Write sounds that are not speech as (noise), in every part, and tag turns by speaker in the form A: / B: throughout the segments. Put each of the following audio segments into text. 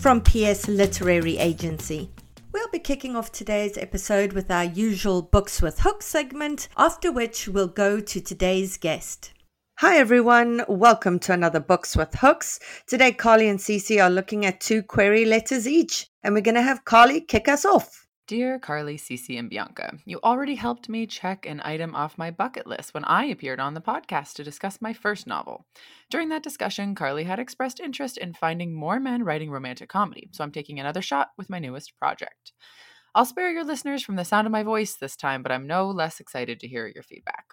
A: from PS Literary Agency. We'll be kicking off today's episode with our usual Books with Hooks segment, after which we'll go to today's guest. Hi everyone, welcome to another Books with Hooks. Today, Carly and Cece are looking at two query letters each, and we're going to have Carly kick us off.
B: Dear Carly, Cece, and Bianca, you already helped me check an item off my bucket list when I appeared on the podcast to discuss my first novel. During that discussion, Carly had expressed interest in finding more men writing romantic comedy, so I'm taking another shot with my newest project. I'll spare your listeners from the sound of my voice this time, but I'm no less excited to hear your feedback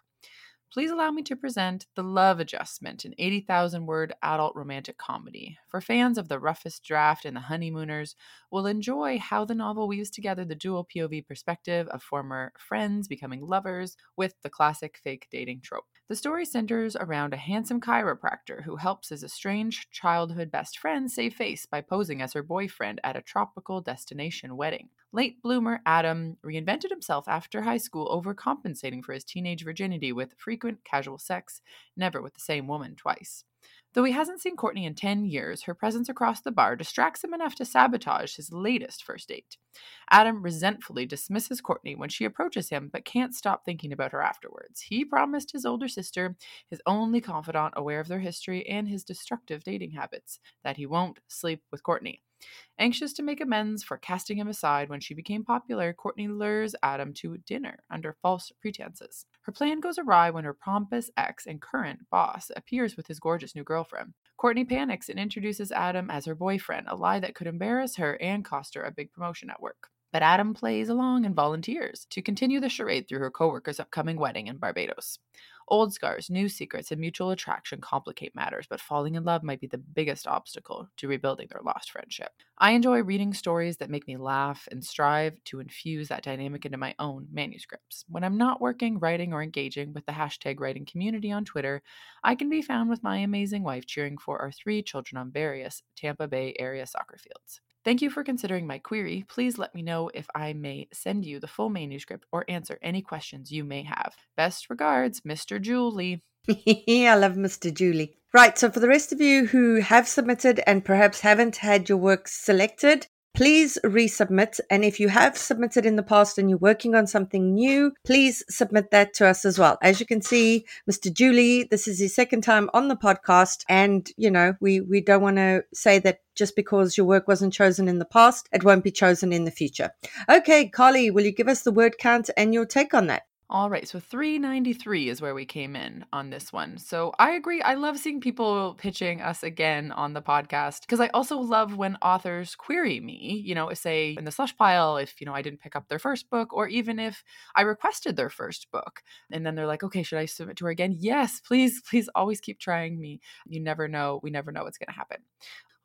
B: please allow me to present The Love Adjustment, an 80,000 word adult romantic comedy. For fans of The Roughest Draft and The Honeymooners, will enjoy how the novel weaves together the dual POV perspective of former friends becoming lovers with the classic fake dating trope. The story centers around a handsome chiropractor who helps his estranged childhood best friend save face by posing as her boyfriend at a tropical destination wedding. Late bloomer Adam reinvented himself after high school, overcompensating for his teenage virginity with frequent casual sex, never with the same woman twice. Though he hasn't seen Courtney in 10 years, her presence across the bar distracts him enough to sabotage his latest first date. Adam resentfully dismisses Courtney when she approaches him, but can't stop thinking about her afterwards. He promised his older sister, his only confidant aware of their history and his destructive dating habits, that he won't sleep with Courtney. Anxious to make amends for casting him aside when she became popular, Courtney lures Adam to dinner under false pretenses. Her plan goes awry when her pompous ex and current boss appears with his gorgeous new girlfriend. Courtney panics and introduces Adam as her boyfriend, a lie that could embarrass her and cost her a big promotion at work. But Adam plays along and volunteers to continue the charade through her coworker's upcoming wedding in Barbados. Old scars, new secrets, and mutual attraction complicate matters, but falling in love might be the biggest obstacle to rebuilding their lost friendship. I enjoy reading stories that make me laugh and strive to infuse that dynamic into my own manuscripts. When I'm not working, writing, or engaging with the hashtag writing community on Twitter, I can be found with my amazing wife cheering for our three children on various Tampa Bay area soccer fields. Thank you for considering my query. Please let me know if I may send you the full manuscript or answer any questions you may have. Best regards, Mr. Julie. (laughs)
A: I love Mr. Julie. Right, so for the rest of you who have submitted and perhaps haven't had your work selected, please resubmit. And if you have submitted in the past and you're working on something new, please submit that to us as well. As you can see, Mr. Julie, this is his second time on the podcast. And, you know, we, we don't want to say that just because your work wasn't chosen in the past, it won't be chosen in the future. Okay, Carly, will you give us the word count and your take on that?
B: All right, so 393 is where we came in on this one. So I agree. I love seeing people pitching us again on the podcast because I also love when authors query me, you know, say in the slush pile if, you know, I didn't pick up their first book or even if I requested their first book. And then they're like, okay, should I submit to her again? Yes, please, please always keep trying me. You never know. We never know what's going to happen.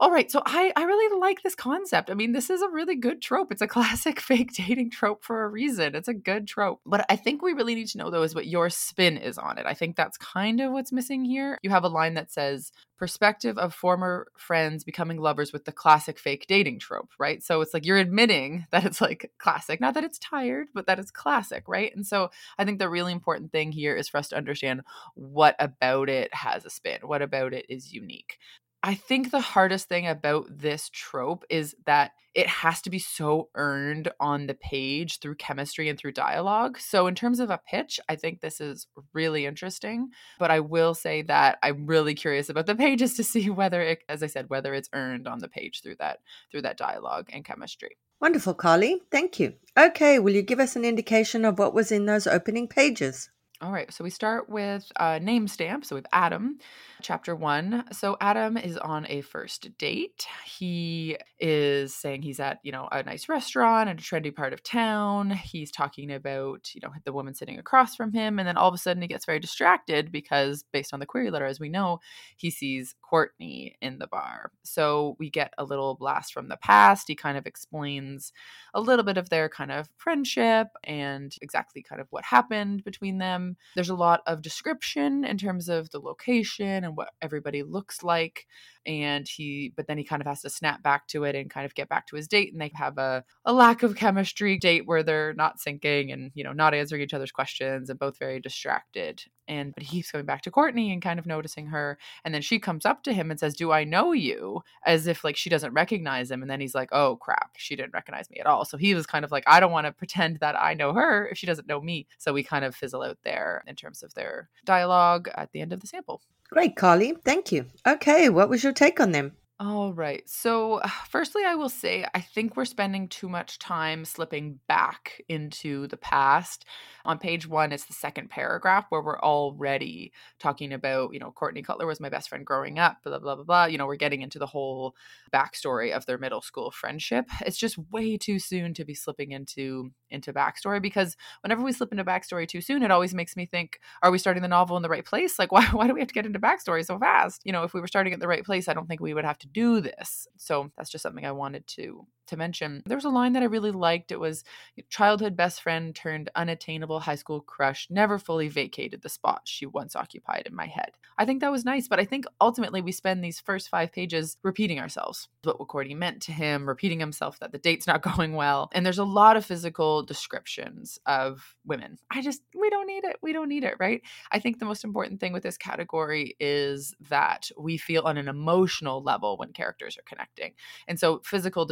B: All right, so I, I really like this concept. I mean, this is a really good trope. It's a (laughs) classic fake dating trope for a reason. It's a good trope. What I think we really need to know, though, is what your spin is on it. I think that's kind of what's missing here. You have a line that says, perspective of former friends becoming lovers with the classic fake dating trope, right? So it's like you're admitting that it's like classic, not that it's tired, but that it's classic, right? And so I think the really important thing here is for us to understand what about it has a spin, what about it is unique I think the hardest thing about this trope is that it has to be so earned on the page through chemistry and through dialogue. So, in terms of a pitch, I think this is really interesting. But I will say that I'm really curious about the (laughs) pages to see whether it, as I said, whether it's earned on the page through that through that dialogue and chemistry.
A: Wonderful, Carly. Thank you. Okay, will you give us an indication of what was in those opening pages?
B: All right, so we start with a name stamp. So we have Adam, chapter one. So Adam is on a first date. He is saying he's at, you know, a nice restaurant in a trendy part of town. He's talking about, you know, the woman sitting across from him. And then all of a sudden he gets very distracted because, based on the query letter, as we know, he sees Courtney in the bar. So we get a little blast from the past. He kind of explains a little bit of their kind of friendship and exactly kind of what happened between them Um, there's a lot of description in terms of the location and what everybody looks like and he but then he kind of has to snap back to it and kind of get back to his date and they have a, a lack of chemistry date where they're not syncing and you know not answering each other's questions and both very distracted. And but he keeps going back to courtney and kind of noticing her and then she comes up to him and says do i know you? as if like she doesn't recognize him and then he's like oh crap she didn't recognize me at all. So he was kind of like i don't want to pretend that i know her if she doesn't know me. So we kind of fizzle out there in terms of their dialogue at the end of the sample
A: Great, Carly. Thank you. Okay, what was your take on them?
B: All right. So, uh, firstly, I will say I think we're spending too much time slipping back into the past. On page one, it's the second paragraph where we're already talking about, you know, Courtney Cutler was my best friend growing up, blah, blah, blah, blah. You know, we're getting into the whole backstory of their middle school friendship. It's just way too soon to be slipping into into backstory because whenever we slip into backstory too soon, it always makes me think, are we starting the novel in the right place? Like, (laughs) why, why do we have to get into backstory so fast? You know, if we were starting at the right place, I don't think we would have to do this. So that's just something I wanted to to mention. There was a line that I really liked. It was childhood best friend turned unattainable high school crush never fully vacated the spot she once occupied in my head. I think that was nice, but I think ultimately we spend these first five pages repeating ourselves. What Courtney meant to him, repeating himself that the date's not (laughs) going well. And there's a lot of physical descriptions of women. I just, we don't need it. We don't need it, right? I think the most important thing with this category is that we feel on an emotional level when characters are connecting. And so physical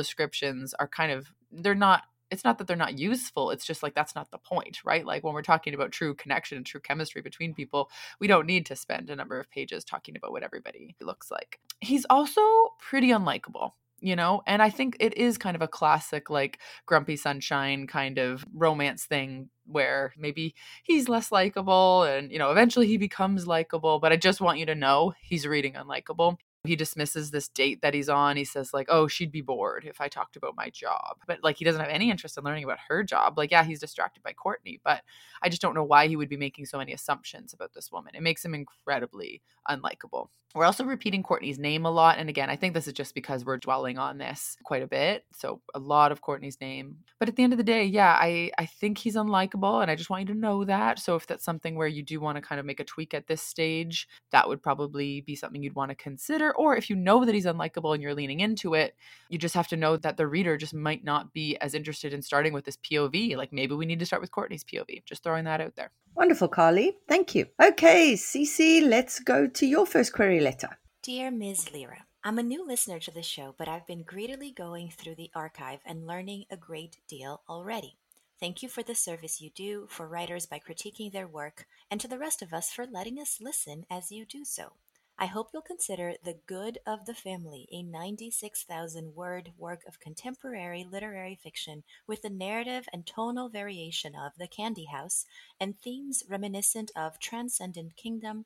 B: descriptions are kind of, they're not it's not that they're not useful it's just like that's not the point right? Like when we're talking about true connection and true chemistry between people we don't need to spend a number of pages talking about what everybody looks like. He's also pretty unlikable you know? And i think it is kind of a classic like grumpy sunshine kind of romance thing where maybe he's less likable and you know eventually he becomes likable but i just want you to know he's reading unlikable he dismisses this date that he's on. He says, like, oh, she'd be bored if I talked about my job. But like, he doesn't have any mm. interest in learning about her job. Like, yeah, he's distracted by Courtney, but I just don't know why he would be making so many assumptions about this woman. It makes him incredibly unlikable. We're also repeating Courtney's name a lot. And again, I think this is just because we're dwelling on this quite a bit. So a lot of Courtney's name. But at the end of the day, yeah, I, I think he's unlikable. And I just want you to know that. So if that's something where you do want to kind of make a tweak at this stage, that would probably be something you'd want to consider. Or if you know that he's unlikable and you're leaning into it, you just have to know that the reader just might not be as interested in starting with this POV. Like maybe we need to start with Courtney's POV. Just throwing that out there.
A: Wonderful, Carly. Thank you. Okay, Cece, let's go to your first query letter.
C: Dear Ms. Lyra, I'm a new listener to the show, but I've been greedily going through the archive and learning a great deal already. Thank you for the service you do for writers by critiquing their work, and to the rest of us for letting us listen as you do so. I hope you'll consider The Good of the Family, a 96,000 word work of contemporary literary fiction with the narrative and tonal variation of The Candy House and themes reminiscent of Transcendent Kingdom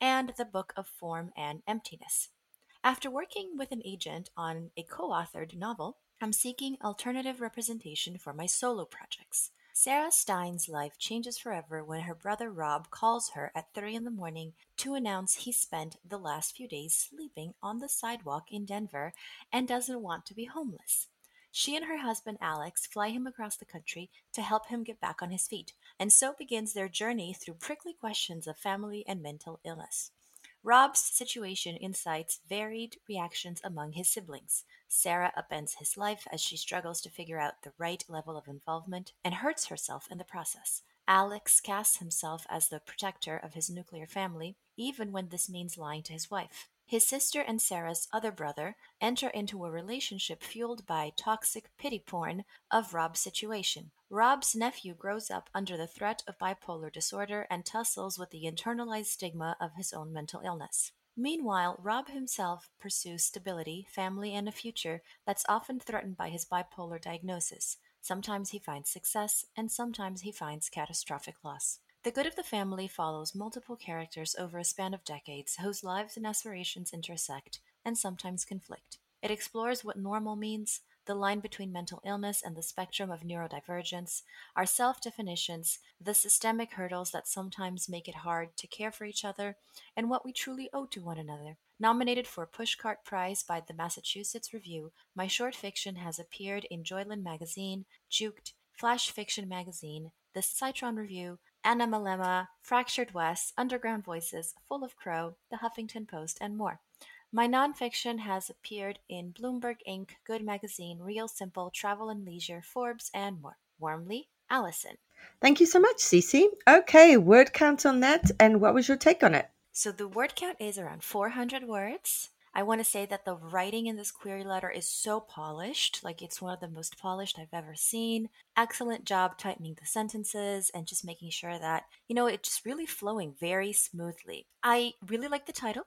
C: and The Book of Form and Emptiness. After working with an agent on a co authored novel, I'm seeking alternative representation for my solo projects. Sarah Stein's life changes forever when her brother Rob calls her at 3 in the morning to announce he spent the last few days sleeping on the sidewalk in Denver and doesn't want to be homeless. She and her husband Alex fly him across the country to help him get back on his feet, and so begins their journey through prickly questions of family and mental illness. Rob's situation incites varied reactions among his siblings. Sarah upends his life as she struggles to figure out the right level of involvement and hurts herself in the process. Alex casts himself as the protector of his nuclear family, even when this means lying to his wife. His sister and Sarah's other brother enter into a relationship fueled by toxic pity porn of Rob's situation. Rob's nephew grows up under the threat of bipolar disorder and tussles with the internalized stigma of his own mental illness. Meanwhile, Rob himself pursues stability, family, and a future that's often threatened by his bipolar diagnosis. Sometimes he finds success, and sometimes he finds catastrophic loss. The Good of the Family follows multiple characters over a span of decades whose lives and aspirations intersect and sometimes conflict. It explores what normal means, the line between mental illness and the spectrum of neurodivergence, our self definitions, the systemic hurdles that sometimes make it hard to care for each other, and what we truly owe to one another. Nominated for Pushcart Prize by the Massachusetts Review, my short fiction has appeared in Joyland Magazine, Juked, Flash Fiction Magazine, the Citron Review, Anamalema, Fractured West, Underground Voices, Full of Crow, The Huffington Post, and more. My nonfiction has appeared in Bloomberg Inc., Good Magazine, Real Simple, Travel and Leisure, Forbes, and more. Warmly, Allison.
A: Thank you so much, Cece. Okay, word count on that, and what was your take on it?
C: So the word count is around 400 words. I want to say that the writing in this query letter is so polished, like it's one of the most polished I've ever seen. Excellent job tightening the sentences and just making sure that, you know, it's just really flowing very smoothly. I really like the title.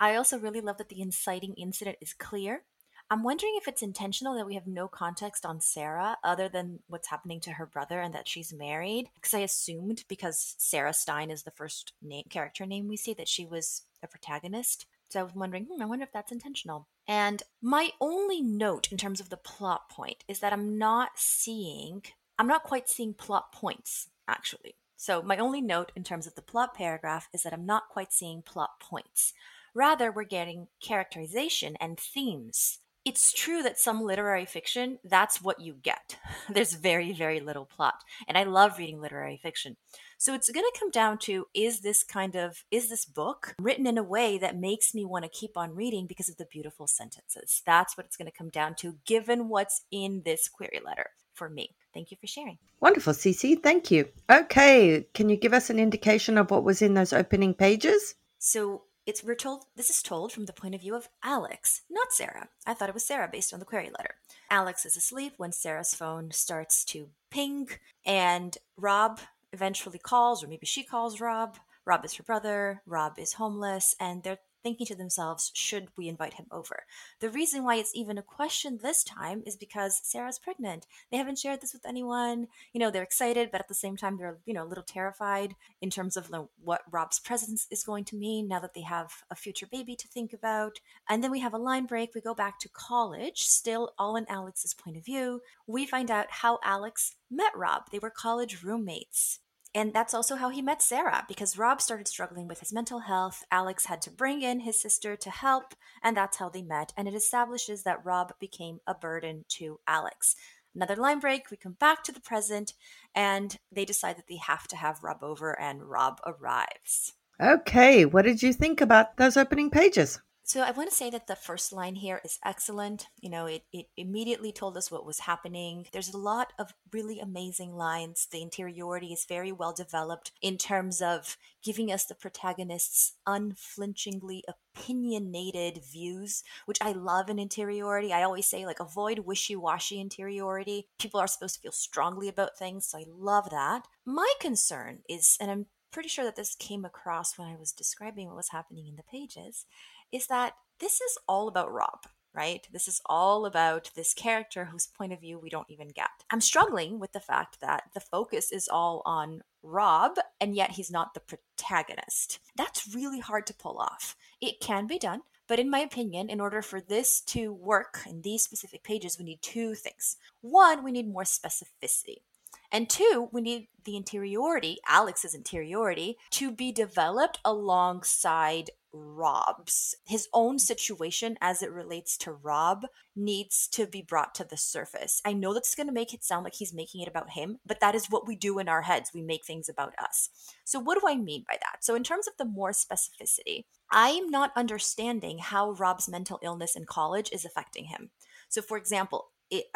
C: I also really love that the inciting incident is clear. I'm wondering if it's intentional that we have no context on Sarah other than what's happening to her brother and that she's married. Because I assumed, because Sarah Stein is the first name, character name we see, that she was a protagonist. So I was wondering, hmm, I wonder if that's intentional. And my only note in terms of the plot point is that I'm not seeing, I'm not quite seeing plot points, actually. So my only note in terms of the plot paragraph is that I'm not quite seeing plot points. Rather, we're getting characterization and themes. It's true that some literary fiction, that's what you get. (laughs) There's very, very little plot. And I love reading literary fiction. So it's going to come down to is this kind of is this book written in a way that makes me want to keep on reading because of the beautiful sentences. That's what it's going to come down to given what's in this query letter for me. Thank you for sharing.
A: Wonderful, Cece. Thank you. Okay, can you give us an indication of what was in those opening pages?
C: So it's we're told this is told from the point of view of Alex, not Sarah. I thought it was Sarah based on the query letter. Alex is asleep when Sarah's phone starts to ping, and Rob eventually calls, or maybe she calls Rob. Rob is her brother. Rob is homeless, and they're thinking to themselves, should we invite him over? The reason why it's even a question this time is because Sarah's pregnant. They haven't shared this with anyone. You know, they're excited, but at the same time, they're, you know, a little terrified in terms of what Rob's presence is going to mean now that they have a future baby to think about. And then we have a line break. We go back to college, still all in Alex's point of view. We find out how Alex met Rob. They were college roommates. And that's also how he met Sarah because Rob started struggling with his mental health. Alex had to bring in his sister to help, and that's how they met. And it establishes that Rob became a burden to Alex. Another line break, we come back to the present, and they decide that they have to have Rob over, and Rob arrives.
A: Okay, what did you think about those opening pages?
C: So I want to say that the first line here is excellent. You know, it, it immediately told us what was happening. There's a lot of really amazing lines. The interiority is very well developed in terms of giving us the protagonist's unflinchingly opinionated views, which I love in interiority. I always say, like, avoid wishy washy interiority. People are supposed to feel strongly about things, so I love that. My concern is, and I'm pretty sure that this came across when I was describing what was happening in the pages, is that this is all about Rob, right? This is all about this character whose point of view we don't even get. I'm struggling with the fact that the focus is all on Rob, and yet he's not the protagonist. That's really hard to pull off. It can be done. But in my opinion, in order for this to work in these specific pages, we need two things. One, we need more specificity. And two, we need the interiority, Alex's interiority, to be developed alongside Rob's. His own situation as it relates to Rob needs to be brought to the surface. I know that's going to make it sound like he's making it about him, but that is what we do in our heads. We make things about us. So, what do I mean by that? So, in terms of the more specificity, I'm not understanding how Rob's mental illness in college is affecting him. So, for example,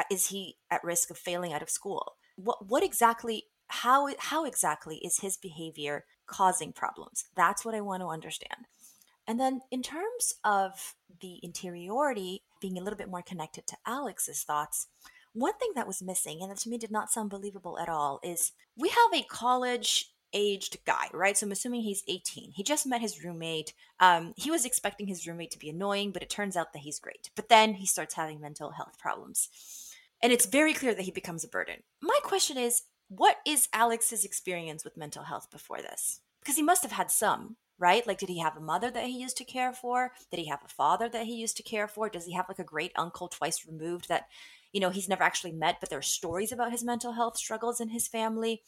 C: is he at risk of failing out of school? what what exactly how how exactly is his behavior causing problems that's what i want to understand And then, in terms of the interiority being a little bit more connected to Alex's thoughts, one thing that was missing, and that to me did not sound believable at all, is we have a college aged guy, right? So I'm assuming he's 18. He just met his roommate. Um, he was expecting his roommate to be annoying, but it turns out that he's great. But then he starts having mental health problems. And it's very clear that he becomes a burden. My question is what is Alex's experience with mental health before this? Because he must have had some, right? Like, did he have a mother that he used to care for? Did he have a father that he used to care for? Does he have like a great uncle twice removed that, you know, he's never actually met, but there are stories about his mental health struggles in his family?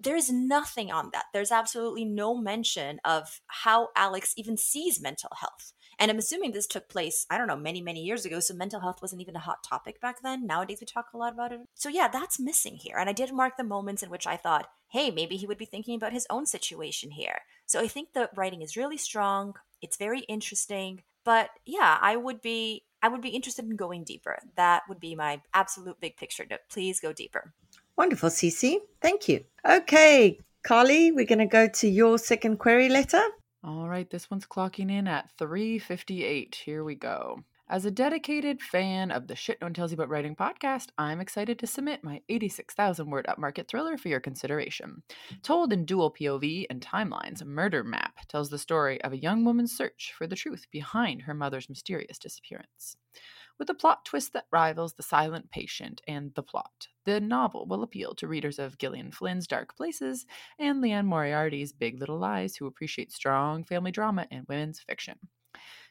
C: There's nothing on that. There's absolutely no mention of how Alex even sees mental health. And I'm assuming this took place, I don't know, many, many years ago. So mental health wasn't even a hot topic back then. Nowadays, we talk a lot about it. So, yeah, that's missing here. And I did mark the moments in which I thought, hey, maybe he would be thinking about his own situation here. So, I think the writing is really strong. It's very interesting. But yeah, I would be. I would be interested in going deeper. That would be my absolute big picture. Please go deeper.
A: Wonderful, Cece. Thank you. Okay, Carly, we're going to go to your second query letter.
B: All right, this one's clocking in at 358. Here we go. As a dedicated fan of the Shit No One Tells You About Writing podcast, I'm excited to submit my 86,000 word upmarket thriller for your consideration. Told in dual POV and timelines, Murder Map tells the story of a young woman's search for the truth behind her mother's mysterious disappearance. With a plot twist that rivals The Silent Patient and The Plot, the novel will appeal to readers of Gillian Flynn's Dark Places and Liane Moriarty's Big Little Lies who appreciate strong family drama and women's fiction.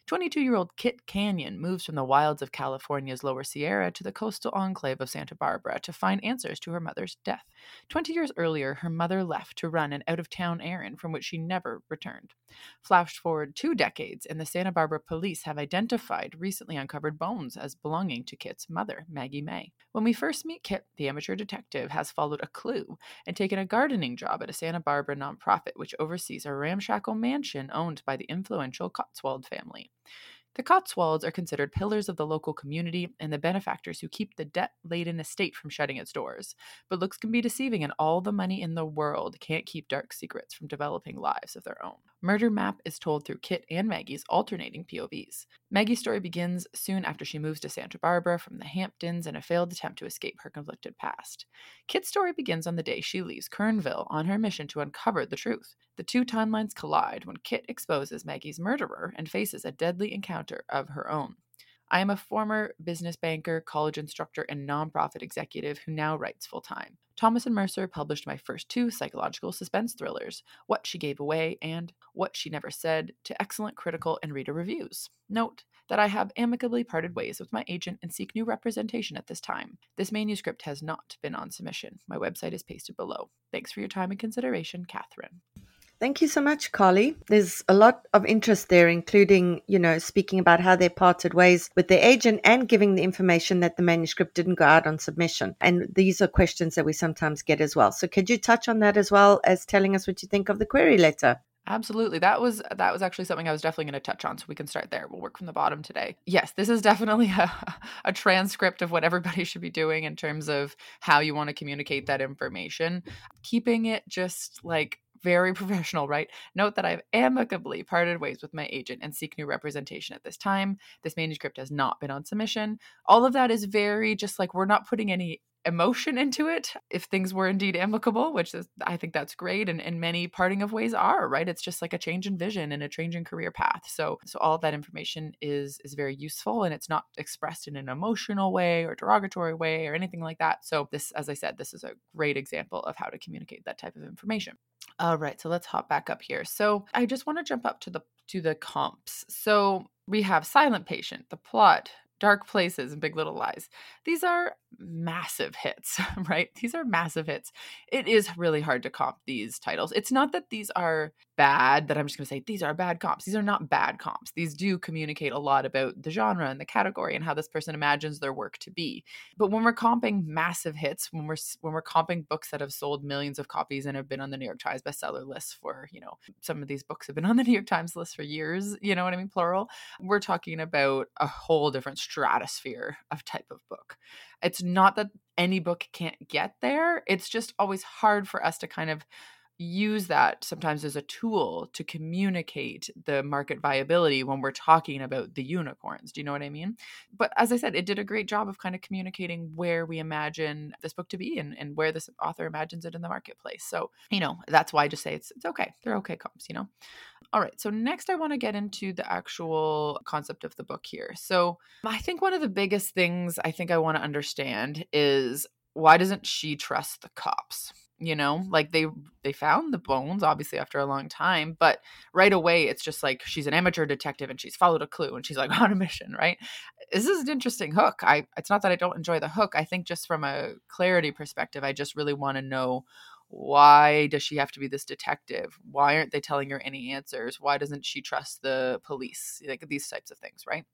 B: 22 year old Kit Canyon moves from the wilds of California's Lower Sierra to the coastal enclave of Santa Barbara to find answers to her mother's death. 20 years earlier, her mother left to run an out of town errand from which she never returned. Flash forward two decades, and the Santa Barbara police have identified recently uncovered bones as belonging to Kit's mother, Maggie May. When we first meet Kit, the amateur detective has followed a clue and taken a gardening job at a Santa Barbara nonprofit which oversees a ramshackle mansion owned by the influential Cotswold family. The Cotswolds are considered pillars of the local community and the benefactors who keep the debt laden estate from shutting its doors. But looks can be deceiving, and all the money in the world can't keep dark secrets from developing lives of their own. Murder Map is told through Kit and Maggie's alternating POVs. Maggie's story begins soon after she moves to Santa Barbara from the Hamptons in a failed attempt to escape her conflicted past. Kit's story begins on the day she leaves Kernville on her mission to uncover the truth. The two timelines collide when Kit exposes Maggie's murderer and faces a deadly encounter of her own. I am a former business banker, college instructor, and nonprofit executive who now writes full time. Thomas and Mercer published my first two psychological suspense thrillers, What She Gave Away and What She Never Said, to excellent critical and reader reviews. Note that I have amicably parted ways with my agent and seek new representation at this time. This manuscript has not been on submission. My website is pasted below. Thanks for your time and consideration, Catherine.
A: Thank you so much, Carly. There's a lot of interest there, including, you know, speaking about how they parted ways with their agent and giving the information that the manuscript didn't go out on submission. And these are questions that we sometimes get as well. So could you touch on that as well as telling us what you think of the query letter?
B: Absolutely. That was that was actually something I was definitely going to touch on so we can start there. We'll work from the bottom today. Yes, this is definitely (laughs) a, a transcript of what everybody should be doing in terms of how you want to communicate that information. Keeping it just like very (laughs) professional, right? Note that I've amicably parted ways with my agent and seek new representation at this time. This manuscript has not been on submission. All of that is very just like we're not putting any emotion into it if things were indeed amicable which is i think that's great and, and many parting of ways are right it's just like a change in vision and a change in career path so so all of that information is is very useful and it's not expressed in an emotional way or derogatory way or anything like that so this as i said this is a great example of how to communicate that type of information all right so let's hop back up here. So i just want to jump up to the to the comps. So we have silent patient the plot Dark Places and Big Little Lies. These are massive hits, (laughs) right? These are massive hits. It is really hard to comp these titles. It's not that these are bad, that I'm just going to say these are bad comps. These are not bad comps. These do communicate a lot about the genre and the category and how this person imagines their work to be. But when we're comping massive hits, when we're when we're comping books that have sold millions of copies and have been on the New York Times bestseller list for, you know, some of these books have been on the New York Times list for years, you know what I mean, plural. We're talking about a whole different stratosphere of type of book. It's not that any book can't get there. It's just always hard for us to kind of use that sometimes as a tool to communicate the market viability when we're talking about the unicorns. Do you know what I mean? But as I said, it did a great job of kind of communicating where we imagine this book to be and, and where this author imagines it in the marketplace. So, you know, that's why I just say it's it's okay. They're okay comps, you know. All right, so next I want to get into the actual concept of the book here. So, I think one of the biggest things I think I want to understand is why doesn't she trust the cops? You know like they they found the bones obviously after a long time but right away it's just like she's an amateur detective and she's followed a clue and she's like (laughs) on a mission right? This is an interesting hook. I it's not that i don't enjoy the hook. I think just from a clarity perspective i just really want to know why does she have to be this detective? Why aren't they telling her any answers? Why doesn't she trust the police? Like these types of things right?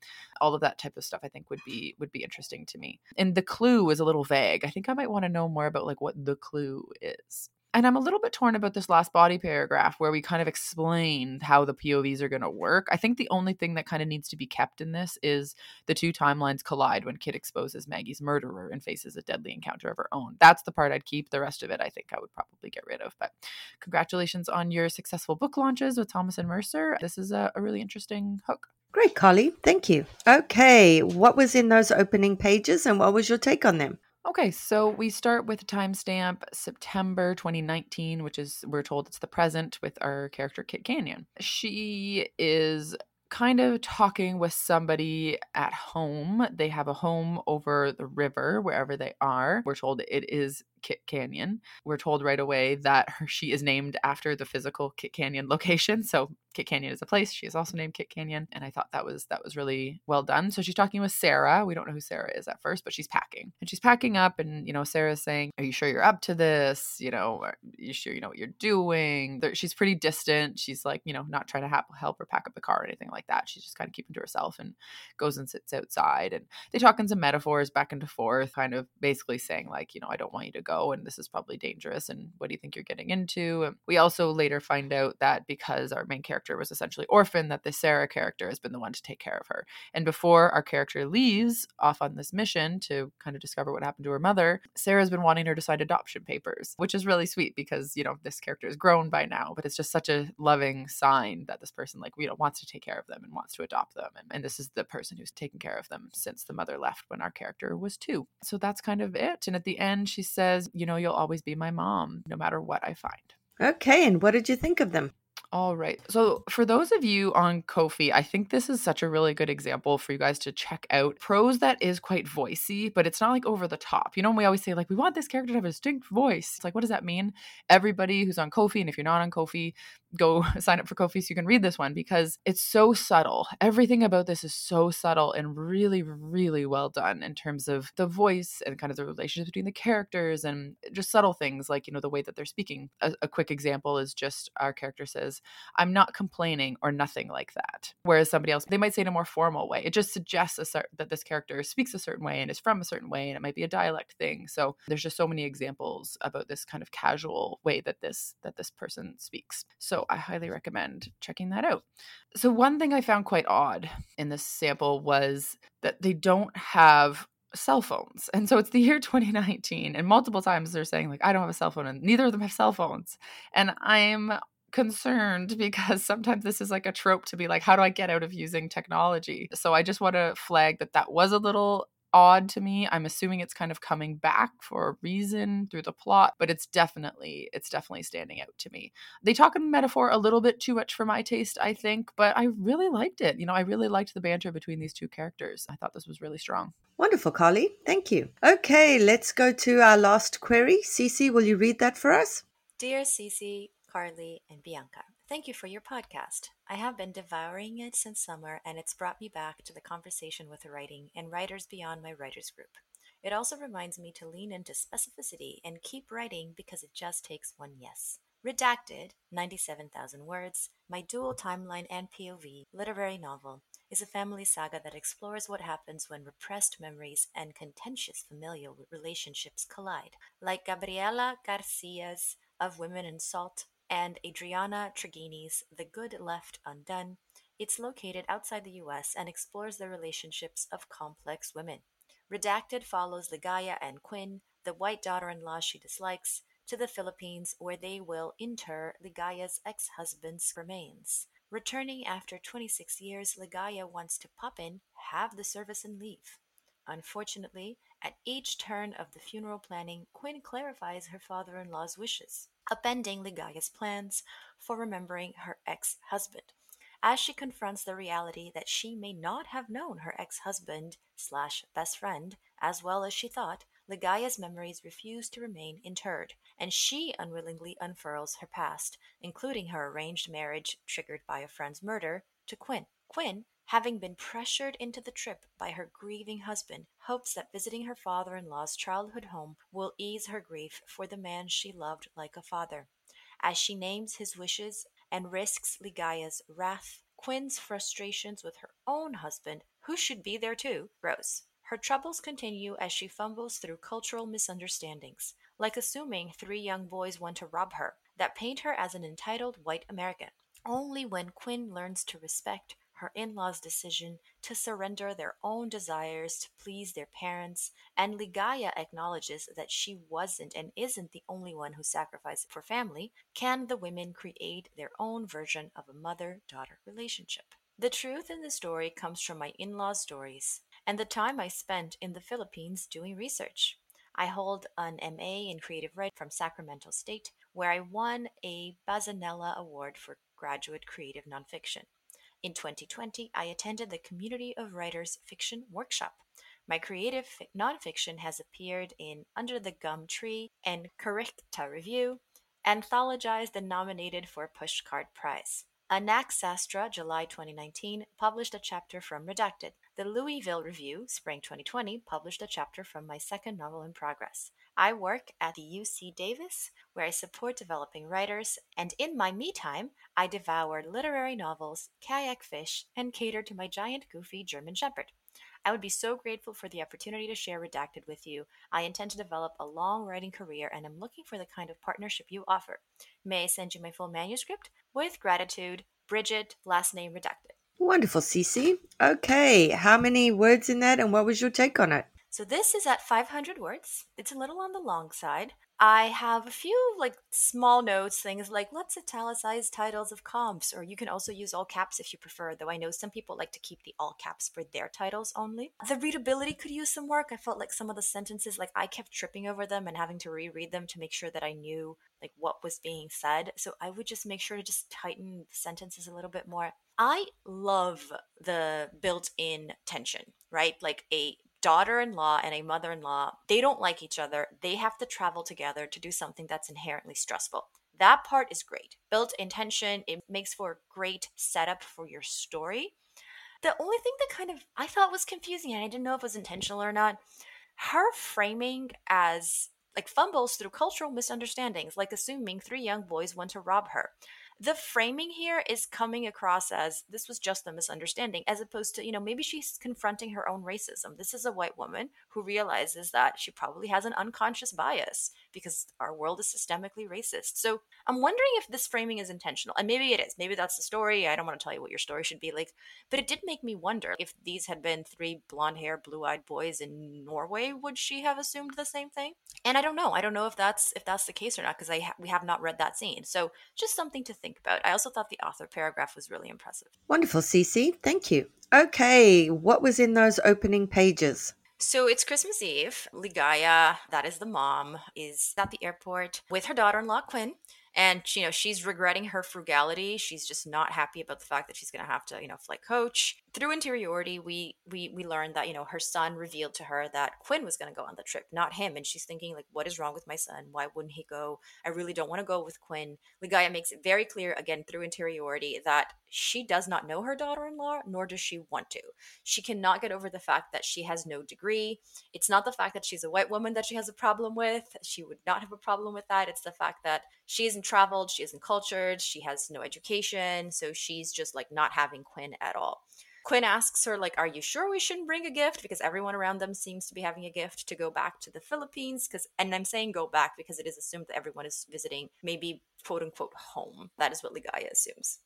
B: All of that type of stuff i think would be would be interesting to me. And the clue is a little vague. I think i might want to know more about like what the clue is and I'm a little bit torn about this last body paragraph where we kind of explain how the POVs are going to work. I think the only thing that kind of needs to be kept in this is the two timelines collide when Kit exposes Maggie's murderer and faces a deadly encounter of her own. That's the part I'd keep. The rest of it, I think I would probably get rid of. But congratulations on your successful book launches with Thomas and Mercer. This is a, a really interesting hook.
A: Great, Carly. Thank you. Okay, what was in those opening pages and what was your take on them?
B: Okay, so we start with timestamp September 2019, which is, we're told it's the present with our character Kit Canyon. She is kind of talking with somebody at home. They have a home over the river, wherever they are. We're told it is Kit Canyon. We're told right away that her, she is named after the physical Kit Canyon location. So Kit Canyon is a place. She is also named Kit Canyon, and I thought that was that was really well done. So she's talking with Sarah. We don't know who Sarah is at first, but she's packing, and she's packing up, and you know Sarah's saying, "Are you sure you're up to this? You know, are you sure you know what you're doing?" She's pretty distant. She's like, you know, not trying to help help her pack up the car or anything like that. She's just kind of keeping to herself and goes and sits outside, and they talk in some metaphors back and forth, kind of basically saying like, you know, I don't want you to go go and this is probably dangerous and what do you think you're getting into we also later find out that because our main character was essentially orphaned that the sarah character has been the one to take care of her. And before our character leaves off on this mission to kind of discover what happened to her mother sarah's been wanting her to sign adoption papers which is really sweet because you know this character is grown by now but it's just such a loving sign that this person like you know wants to take care of them and wants to adopt them and, and this is the person who's taken care of them since the mother left when our character was two. So that's kind of it and at the end she says says, you know, you'll always be my mom no matter what I find.
A: Okay. And what did you think of them?
B: All right. So, for those of you on Ko-fi, I think this is such a really good example for you guys to check out. Prose that is quite voicey, but it's not like over the top. You know, we always say, like, we want this character to have a distinct voice. It's like, what does that mean? Everybody who's on Ko-fi, and if you're not on Ko-fi, go (laughs) sign up for Ko-fi so you can read this one because it's so subtle. Everything about this is so subtle and really, really well done in terms of the voice and kind of the relationship between the characters and just subtle things like, you know, the way that they're speaking. A, a quick example is just our character says, I'm not complaining or nothing like that. Whereas somebody else, they might say in a more formal way. It just suggests a cer- that this character speaks a certain way and is from a certain way and it might be a dialect thing. So there's just so many examples about this kind of casual way that this that this person speaks. So I highly recommend checking that out. So, one thing I found quite odd in this sample was that they don't have cell phones. And so it's the year (laughs) 2019, and multiple times they're saying, like, I don't have a cell phone, and neither of them have cell phones. And I'm concerned (laughs) because sometimes this is like a trope to be like, how do I get out of using technology? So I just want to flag that that was a little odd to me. I'm assuming it's kind of coming back for a reason through the plot, but it's definitely it's definitely standing out to me. They talk in metaphor a little bit too much for my taste, I think, but I really liked it. You know, I really liked the banter between these two characters. I thought this was really strong.
A: Wonderful, Carly. Thank you. Okay, let's go to our last query. Cece, will you read that for us?
C: Dear Cece, Carly, and Bianca. Thank you for your podcast. I have been devouring it since summer, and it's brought me back to the conversation with the writing and writers beyond my writers group. It also reminds me to lean into specificity and keep writing because it just takes one yes. Redacted, 97,000 words, my dual timeline and POV literary novel, is a family saga that explores what happens when repressed memories and contentious familial relationships collide. Like Gabriela Garcia's Of Women in Salt, and Adriana Trigiani's The Good Left Undone, it's located outside the US and explores the relationships of complex women. Redacted follows Ligaya and Quinn, the white daughter in law she dislikes, to the Philippines where they will inter Ligaya's ex husband's remains. Returning after 26 years, Ligaya wants to pop in, have the service, and leave. Unfortunately, at each turn of the funeral planning, Quinn clarifies her father in law's wishes, upending Ligaya's plans for remembering her ex husband as she confronts the reality that she may not have known her ex-husband slash best friend as well as she thought, Ligaya's memories refuse to remain interred, and she unwillingly unfurls her past, including her arranged marriage triggered by a friend's murder, to Quinn. Quinn, having been pressured into the trip by her grieving husband, hopes that visiting her father in law's childhood home will ease her grief for the man she loved like a father. As she names his wishes and risks Ligaya's wrath, Quinn's frustrations with her own husband, who should be there too, grows. Her troubles continue as she fumbles through cultural misunderstandings, like assuming three young boys want to rob her, that paint her as an entitled white American. Only when Quinn learns to respect her in law's decision to surrender their own desires to please their parents, and Ligaya acknowledges that she wasn't and isn't the only one who sacrificed for family, can the women create their own version of a mother daughter relationship. The truth in the story comes from my in laws' stories and the time I spent in the Philippines doing research. I hold an MA in creative writing from Sacramento State, where I won a Bazzanella Award for graduate creative nonfiction. In 2020, I attended the Community of Writers Fiction Workshop. My creative nonfiction has appeared in Under the Gum Tree and Correcta Review, anthologized and nominated for Pushcart Prize. Anak Sastra, July 2019, published a chapter from Redacted. The Louisville Review, Spring 2020, published a chapter from my second novel in progress. I work at the UC Davis, where I support developing writers, and in my me time, I devour literary novels, kayak fish, and cater to my giant, goofy German Shepherd. I would be so grateful for the opportunity to share Redacted with you. I intend to develop a long writing career and am looking for the kind of partnership you offer. May I send you my full manuscript? With gratitude, Bridget, last name redacted.
A: Wonderful, Cece. Okay, how many words in that and what was your take on it?
C: So this is at 500 words. It's a little on the long side. I have a few like small notes, things like let's italicize titles of comps, or you can also use all caps if you prefer, though I know some people like to keep the all caps for their titles only. The readability could use some work. I felt like some of the sentences, like I kept tripping over them and having to reread them to make sure that I knew like what was being said. So I would just make sure to just tighten the sentences a little bit more. I love the built in tension, right? Like a daughter in law and a mother in law, they don't like each other. They have to travel together to do something that's inherently stressful. That part is great. Built intention, it makes for a great setup for your story. The only thing that kind of I thought was confusing, and I didn't know if it was intentional or not, her framing as like fumbles through cultural misunderstandings, like assuming three young boys want to rob her the framing here is coming across as this was just a misunderstanding as opposed to you know maybe she's confronting her own racism. This is a white woman who realizes that she probably has an unconscious bias because our world is systemically racist so i'm wondering if this framing is intentional and maybe it is maybe that's the story i don't want to tell you what your story should be like but it did make me wonder if these had been three blonde hair blue-eyed boys in norway would she have assumed the same thing and i don't know i don't know if that's if that's the case or not because i ha- we have not read that scene so just something to think about. I also thought the author paragraph was really impressive.
A: Wonderful, Cece. Thank you. Okay, what was in those opening pages?
C: So it's Christmas Eve. Ligaya, that is the mom, is at the airport with her daughter in law, Quinn and you know she's regretting her frugality she's just not happy about the fact that she's going to have to you know flight coach through interiority we we we learned that you know her son revealed to her that quinn was going to go on the trip not him and she's thinking like what is wrong with my son? Why wouldn't he go? I really don't want to go with quinn. Ligaya makes it very clear again through interiority that she does not know her daughter-in-law nor does she want to. She cannot get over the fact that she has no degree. It's not the fact that she's a white woman that she has a problem with. She would not have a problem with that. It's the fact that she isn't traveled, she isn't cultured, she has no education, so she's just like not having Quinn at all. Quinn asks her, like, are you sure we shouldn't bring a gift? Because everyone around them seems to be having a gift to go back to the Philippines. Because, and I'm saying go back because it is assumed that everyone is visiting maybe quote unquote home. That is what Ligaya assumes.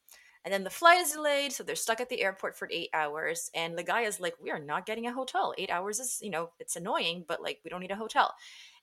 C: And then the flight is delayed, so they're stuck at the airport for eight hours. And is like, we are not getting a hotel. Eight hours is, you know, it's annoying, but like we don't need a hotel.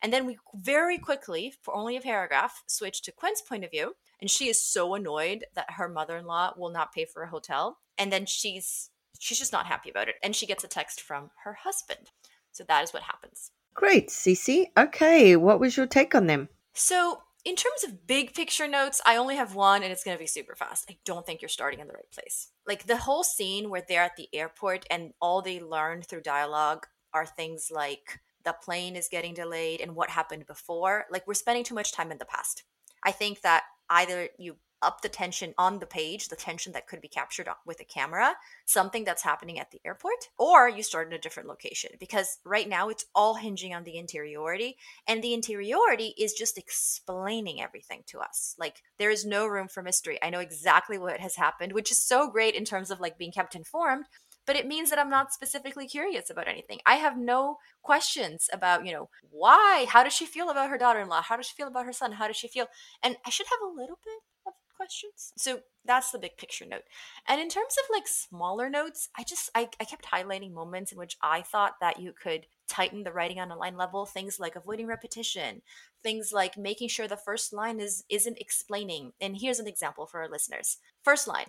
C: And then we very quickly, for only a paragraph, switch to Quinn's point of view. And she is so annoyed that her mother in law will not pay for a hotel. And then she's she's just not happy about it. And she gets a text from her husband. So that is what happens.
A: Great, Cece. Okay, what was your take on them?
C: So in terms of big picture notes, I only have one and it's going to be super fast. I don't think you're starting in the right place. Like the whole scene where they're at the airport and all they learn through dialogue are things like the plane is getting delayed and what happened before. Like we're spending too much time in the past. I think that either you up the tension on the page, the tension that could be captured with a camera, something that's happening at the airport, or you start in a different location. Because right now it's all hinging on the interiority, and the interiority is just explaining everything to us. Like there is no room for mystery. I know exactly what has happened, which is so great in terms of like being kept informed but it means that I'm not specifically curious about anything. I have no questions about, you know, why, how does she feel about her daughter in law? How does she feel about her son? How does she feel? And I should have a little bit of questions. So that's the big picture note. And in terms of like smaller notes, I just I, I kept highlighting moments in which I thought that you could tighten the writing on a line level, things like avoiding repetition, things like making sure the first line is isn't explaining. And here's an example for our listeners. First line.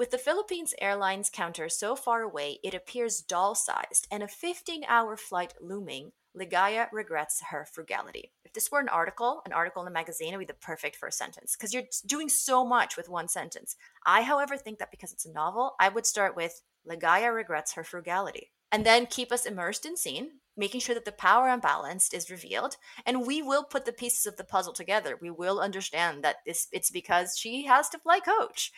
C: With the Philippines Airlines counter so far away, it appears doll sized, and a 15 hour flight looming, Ligaya regrets her frugality. If this were an article, an article in a magazine, it would be the perfect first sentence because you're doing so much with one sentence. I, however, think that because it's a novel, I would start with Ligaya regrets her frugality and then keep us immersed in scene, making sure that the power unbalanced is revealed, and we will put the pieces of the puzzle together. We will understand that this it's because she has to fly coach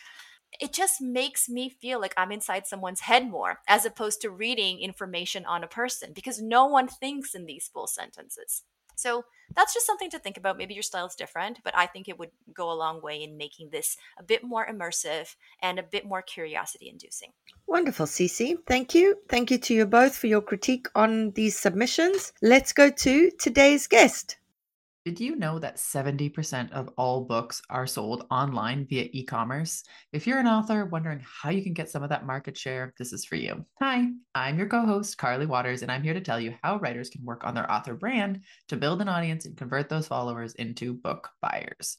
C: it just makes me feel like I'm inside someone's head more as opposed to reading information on a person because no one thinks in these full sentences. So that's just something to think about. Maybe your style is different, but I think it would go a long way in making this a bit more immersive and a bit more curiosity inducing.
A: Wonderful, Cece. Thank you. Thank you to you both for your critique on these submissions. Let's go to today's guest.
B: Did you know that 70% of all books are sold online via e commerce? If you're an author wondering how you can get some of that market share, this is for you. Hi, I'm your co host, Carly Watters, and I'm here to tell you how writers can work on their author brand to build an audience and convert those followers into book buyers.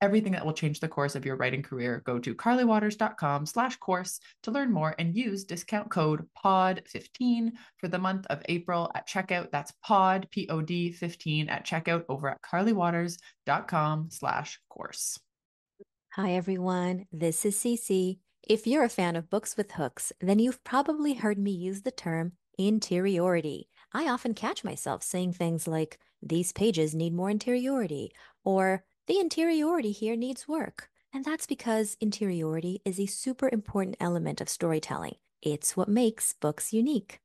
B: everything that will change the course of your writing career, go to carlywatters.com slash course to learn more and use discount code POD15 for the month of April at checkout. That's POD, P-O-D 15 at checkout over at carlywatters.com slash course.
D: Hi, everyone. This is Cece. If you're a fan of books with hooks, then you've probably heard me use the term interiority. I often catch myself saying things like, these pages need more interiority, or the interiority here needs work. And that's because interiority is a super important element of storytelling. It's what makes books unique.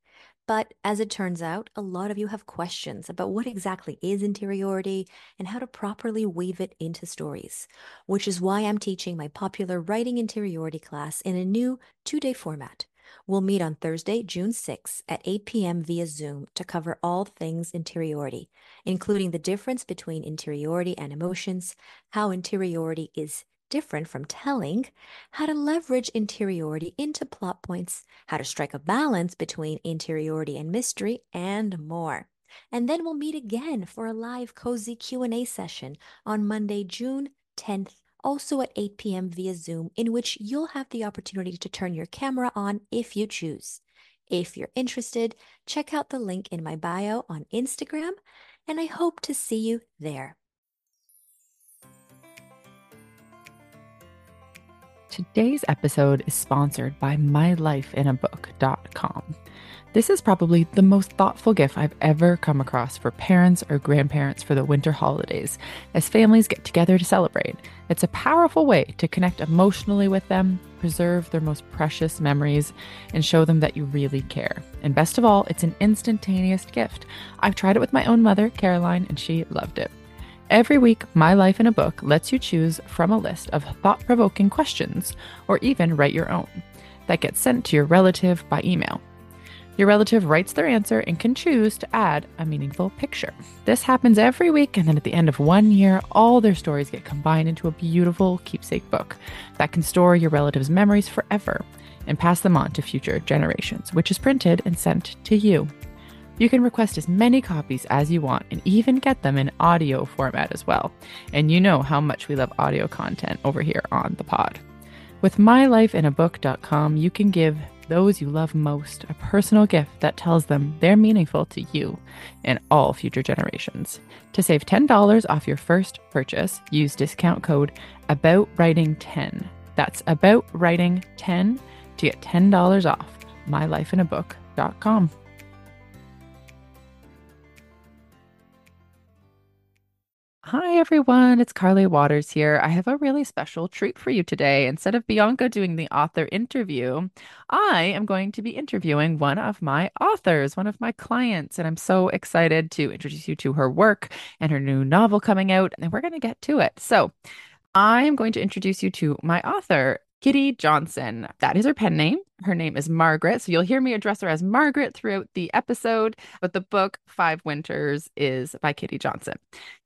D: But as it turns out, a lot of you have questions about what exactly is interiority and how to properly weave it into stories, which is why I'm teaching my popular Writing Interiority class in a new two day format. We'll meet on Thursday, June 6 at 8 p.m. via Zoom to cover all things interiority, including the difference between interiority and emotions, how interiority is different from telling, how to leverage interiority into plot points, how to strike a balance between interiority and mystery, and more. And then we'll meet again for a live cozy Q&A session on Monday, June 10th also at 8 p.m. via Zoom, in which you'll have the opportunity to turn your camera on if you choose. If you're interested, check out the link in my bio on Instagram, and I hope to see you there.
B: Today's episode is sponsored by mylifeinabook.com. This is probably the most thoughtful gift I've ever come across for parents or grandparents for the winter holidays as families get together to celebrate. It's a powerful way to connect emotionally with them, preserve their most precious memories, and show them that you really care. And best of all, it's an instantaneous gift. I've tried it with my own mother, Caroline, and she loved it. Every week, My Life in a Book lets you choose from a list of thought provoking questions, or even write your own, that gets sent to your relative by email. Your relative writes their answer and can choose to add a meaningful picture. This happens every week, and then at the end of one year, all their stories get combined into a beautiful keepsake book that can store your relative's memories forever and pass them on to future generations, which is printed and sent to you. You can request as many copies as you want and even get them in audio format as well. And you know how much we love audio content over here on the pod. With mylifeinabook.com, you can give those you love most a personal gift that tells them they're meaningful to you and all future generations. To save $10 off your first purchase, use discount code AboutWriting10. That's AboutWriting10 to get $10 off mylifeinabook.com. Hi, everyone. It's Carly Watters here. I have a really special treat for you today. Instead of Bianca doing the author interview, I am going to be interviewing one of my authors, one of my clients. And I'm so excited to introduce you to her work and her new novel coming out. And we're going to get to it. So, I am going to introduce you to my author, Kitty Johnson. That is her pen name. Her name is Margaret. So you'll hear me address her as Margaret throughout the episode. But the book, Five Winters, is by Kitty Johnson.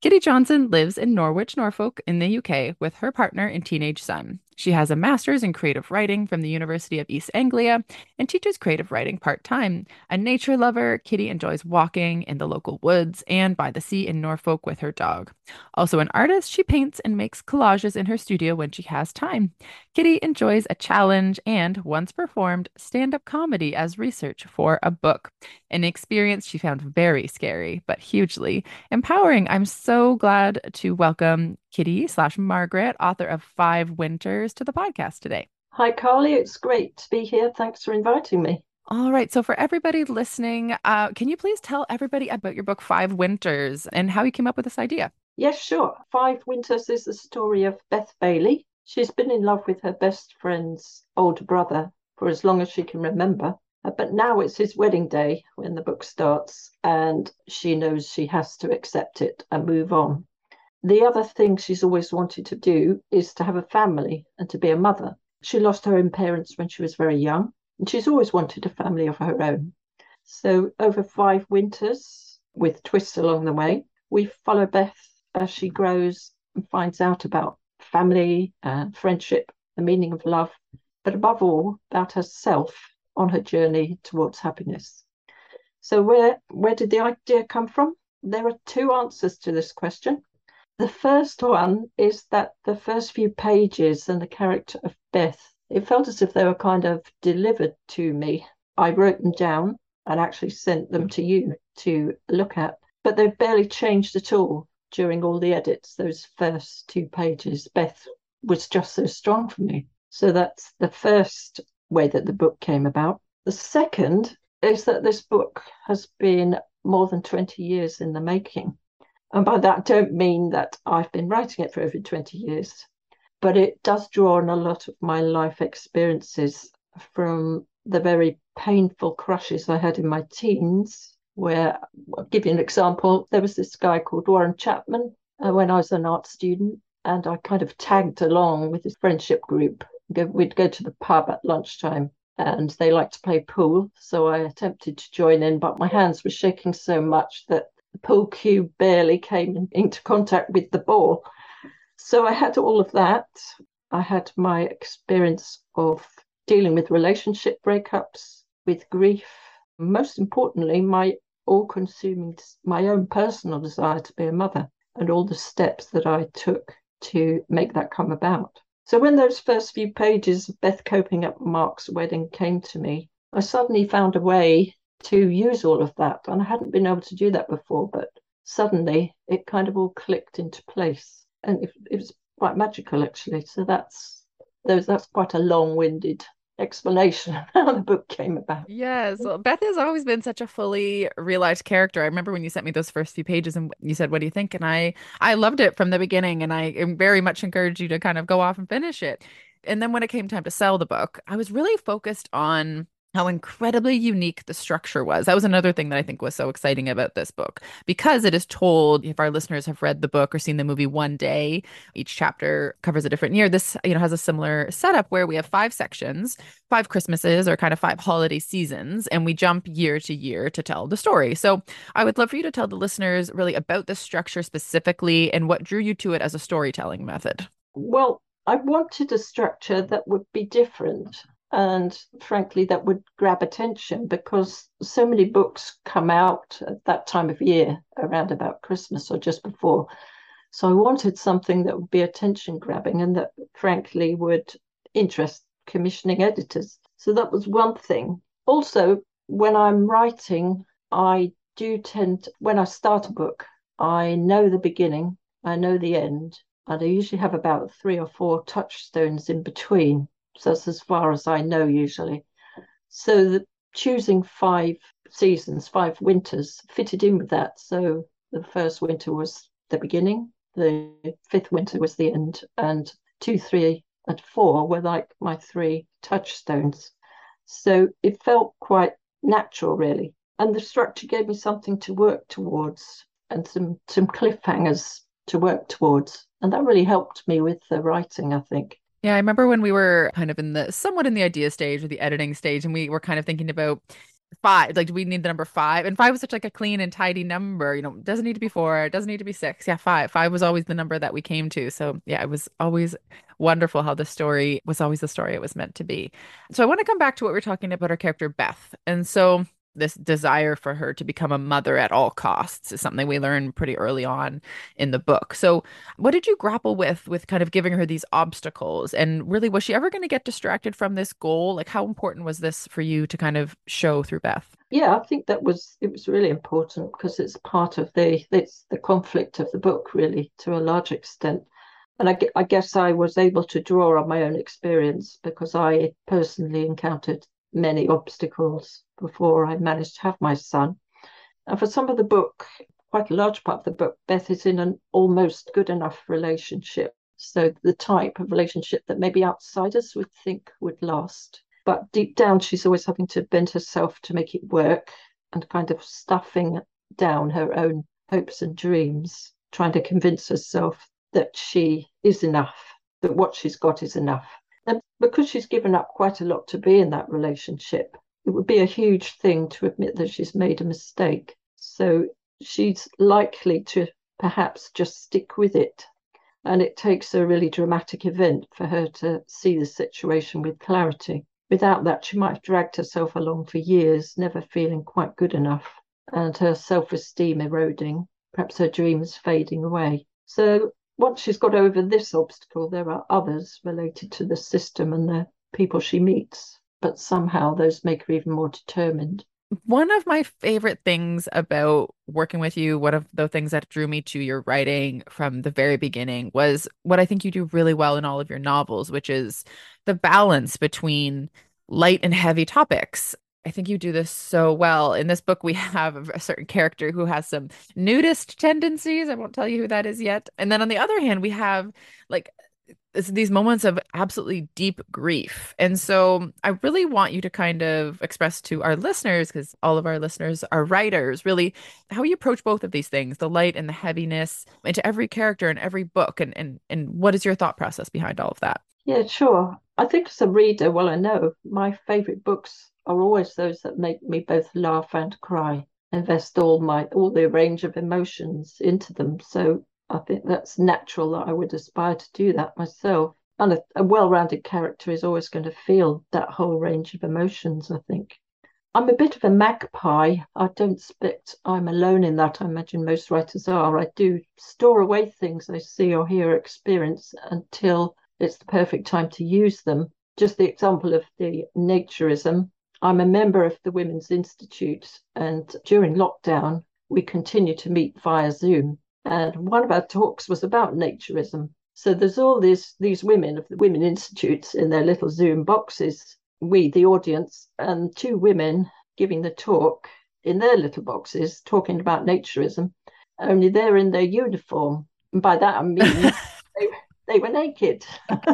B: Kitty Johnson lives in Norwich, Norfolk, in the UK, with her partner and teenage son. She has a master's in creative writing from the University of East Anglia and teaches creative writing part time. A nature lover, Kitty enjoys walking in the local woods and by the sea in Norfolk with her dog. Also, an artist, she paints and makes collages in her studio when she has time. Kitty enjoys a challenge and once performed stand up comedy as research for a book, an experience she found very scary, but hugely empowering. I'm so glad to welcome Kitty slash Margaret, author of Five Winters, to the podcast today.
E: Hi, Carly. It's great to be here. Thanks for inviting me.
B: All right. So, for everybody listening, uh, can you please tell everybody about your book, Five Winters, and how you came up with this idea?
E: Yes, sure. Five Winters is the story of Beth Bailey. She's been in love with her best friend's older brother for as long as she can remember. Uh, but now it's his wedding day when the book starts, and she knows she has to accept it and move on. The other thing she's always wanted to do is to have a family and to be a mother. She lost her own parents when she was very young, and she's always wanted a family of her own. So, over five winters, with twists along the way, we follow Beth as she grows and finds out about family, and friendship, the meaning of love, but above all, about herself on her journey towards happiness. So, where, where did the idea come from? There are two answers to this question. The first one is that the first few pages and the character of Beth, it felt as if they were kind of delivered to me. I wrote them down and actually sent them to you to look at, but they've barely changed at all during all the edits. Those first two pages, Beth was just so strong for me. So that's the first way that the book came about. The second is that this book has been more than 20 years in the making. And by that, I don't mean that I've been writing it for over 20 years, but it does draw on a lot of my life experiences from the very painful crushes I had in my teens. Where, I'll give you an example, there was this guy called Warren Chapman uh, when I was an art student, and I kind of tagged along with his friendship group. We'd go to the pub at lunchtime and they liked to play pool. So I attempted to join in, but my hands were shaking so much that the pool cue barely came into contact with the ball. So I had all of that. I had my experience of dealing with relationship breakups, with grief. Most importantly, my all consuming, my own personal desire to be a mother and all the steps that I took to make that come about. So when those first few pages of Beth coping up Mark's wedding came to me, I suddenly found a way to use all of that. And I hadn't been able to do that before, but suddenly it kind of all clicked into place. And it, it was quite magical, actually. So that's those that's quite a long-winded explanation how the book came about.
B: Yes. Well, Beth has always been such a fully realized character. I remember when you sent me those first few pages and you said, What do you think? And I I loved it from the beginning and I very much encouraged you to kind of go off and finish it. And then when it came time to sell the book, I was really focused on how incredibly unique the structure was. That was another thing that I think was so exciting about this book because it is told if our listeners have read the book or seen the movie one day, each chapter covers a different year. This, you know, has a similar setup where we have five sections, five Christmases or kind of five holiday seasons, and we jump year to year to tell the story. So I would love for you to tell the listeners really about this structure specifically and what drew you to it as a storytelling method.
E: Well, I wanted a structure that would be different and frankly that would grab attention because so many books come out at that time of year around about christmas or just before. So i wanted something that would be attention grabbing and that frankly would interest commissioning editors. So that was one thing. Also when i'm writing i do tend to, when i start a book i know the beginning i know the end and i usually have about three or four touchstones in between that's as far as I know usually. So the, choosing five seasons, five winters, fitted in with that. So the first winter was the beginning, the fifth winter was the end, and two, three, and four were like my three touchstones. So it felt quite natural, really. And the structure gave me something to work towards and some, some cliffhangers to work towards. And that really helped me with the writing, I think.
B: Yeah, I remember when we were kind of in the somewhat in the idea stage or the editing stage, and we were kind of thinking about five. Like, do we need the number five? And five was such like a clean and tidy number. You know, doesn't need to be four, it doesn't need to be six. Yeah, five. Five was always the number that we came to. So yeah, it was always wonderful how the story was always the story it was meant to be. So I want to come back to what we are talking about our character Beth. And so this desire for her to become a mother at all costs is something we learn pretty early on in the book. So, what did you grapple with with kind of giving her these obstacles? And really, was she ever going to get distracted from this goal? Like, how important was this for you to kind of show through Beth?
E: Yeah, I think that was it was really important because it's part of the it's the conflict of the book, really, to a large extent. And I, I guess I was able to draw on my own experience because I personally encountered many obstacles before I managed to have my son. And for some of the book, quite a large part of the book, Beth is in an almost good enough relationship. So the type of relationship that maybe outsiders would think would last. But deep down, she's always having to bend herself to make it work and kind of stuffing down her own hopes and dreams, trying to convince herself that she is enough, that what she's got is enough. And because she's given up quite a lot to be in that relationship, it would be a huge thing to admit that she's made a mistake. So she's likely to perhaps just stick with it. And it takes a really dramatic event for her to see the situation with clarity. Without that, she might have dragged herself along for years, never feeling quite good enough, and her self esteem eroding, perhaps her dreams fading away. So once she's got over this obstacle, there are others related to the system and the people she meets, but somehow those make her even more determined.
B: One of my favorite things about working with you, one of the things that drew me to your writing from the very beginning was what I think you do really well in all of your novels, which is the balance between light and heavy topics. I think you do this so well. In this book, we (laughs) have a certain character who has some nudist tendencies. I won't tell you who that is yet. And then on the other hand, we have like these moments of absolutely deep grief. And so I really want you to kind of express to our listeners, because all of our listeners are writers, really how you approach both of these things, the light and the heaviness, into every character and every book. And, and, and what is your thought process behind all of that?
E: Yeah, sure. I think as a reader, well, I know my favorite books are always those that make me both laugh and cry, invest all my all the range of emotions into them. So I think that's natural that I would aspire to do that myself. And a, a well-rounded character is always going to feel that whole range of emotions, I think. I'm a bit of a magpie. I don't expect I'm alone in that. I imagine most writers are. I do store away things I see or hear or experience until it's the perfect time to use them. Just the example of the naturism I'm a member of the Women's Institute, and during lockdown, we continue to meet via Zoom. And one of our talks was about naturism. So there's all these these women of the Women Institutes in their little Zoom boxes, we, the audience, and two women giving the talk in their little boxes talking about naturism, only they're in their uniform. And by that I mean (laughs) they, they were naked. (laughs)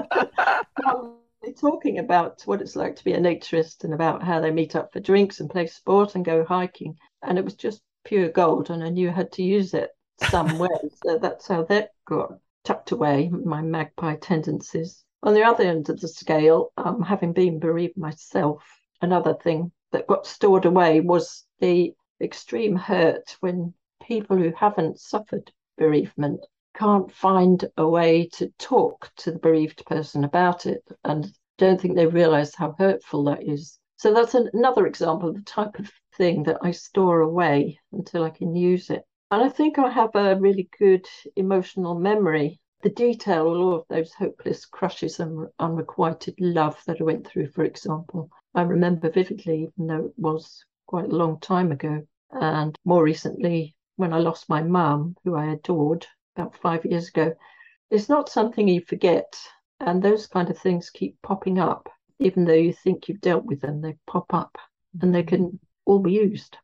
E: talking about what it's like to be a naturist and about how they meet up for drinks and play sport and go hiking. And it was just pure gold, and I knew how to use it somewhere. (laughs) so that's how that got tucked away, my magpie tendencies. On the other end of the scale, um, having been bereaved myself, another thing that got stored away was the extreme hurt when people who haven't suffered bereavement can't find a way to talk to the bereaved person about it and don't think they realize how hurtful that is. So that's an, another example of the type of thing that I store away until I can use it. And I think I have a really good emotional memory. The detail all of those hopeless crushes and unrequited love that I went through, for example, I remember vividly, even though it was quite a long time ago. And more recently, when I lost my mum, who I adored about five years ago, it's not something you forget. And those kind of things keep popping up. Even though you think you've dealt with them, they pop up and they can all be used.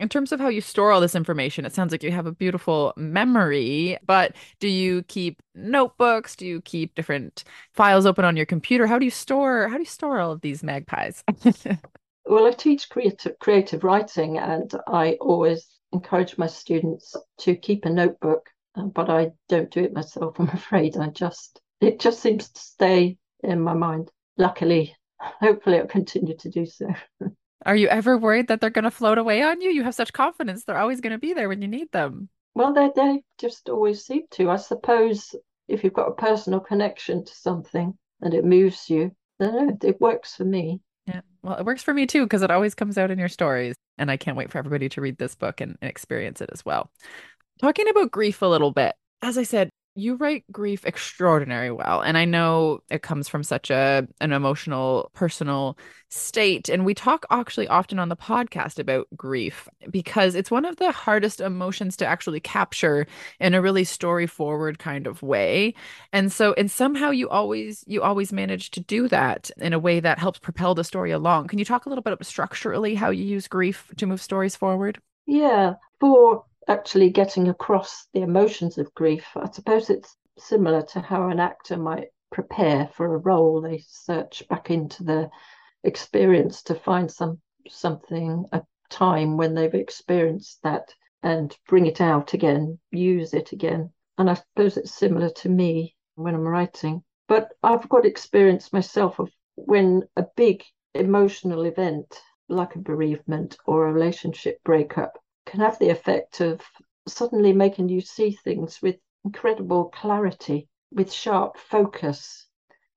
B: In terms of how you store all this information, it sounds like you have a beautiful memory, but do you keep notebooks? Do you keep different files open on your computer? How do you store how do you store all of these magpies? (laughs)
E: well, I teach creative creative writing and I always encourage my students to keep a notebook, uh, but I don't do it myself, (laughs) I'm afraid. I just it just seems to stay in my mind. Luckily, (laughs) hopefully I'll continue to do so.
B: Are you ever worried that they're going to float away on you? You have such confidence they're always going to be there when you need them.
E: Well, they, they just always seem to. I suppose if you've got a personal connection to something and it moves you, then it works for me.
B: Yeah. Well, it works for me too because it always comes out in your stories. And I can't wait for everybody to read this book and, and experience it as well. Talking about grief a little bit, as I said, you write grief extraordinary well and i know it comes from such a an emotional personal state and we talk actually often on the podcast about grief because it's one of the hardest emotions to actually capture in a really story forward kind of way and so and somehow you always you always manage to do that in a way that helps propel the story along. Can you talk a little bit about structurally how you use grief to move stories forward?
E: Yeah for actually getting across the emotions of grief. I suppose it's similar to how an actor might prepare for a role. They search back into their experience to find some something, a time when they've experienced that and bring it out again, use it again. And I suppose it's similar to me when I'm writing. But I've got experience myself of when a big emotional event like a bereavement or a relationship breakup can have the effect of suddenly making you see things with incredible clarity, with sharp focus.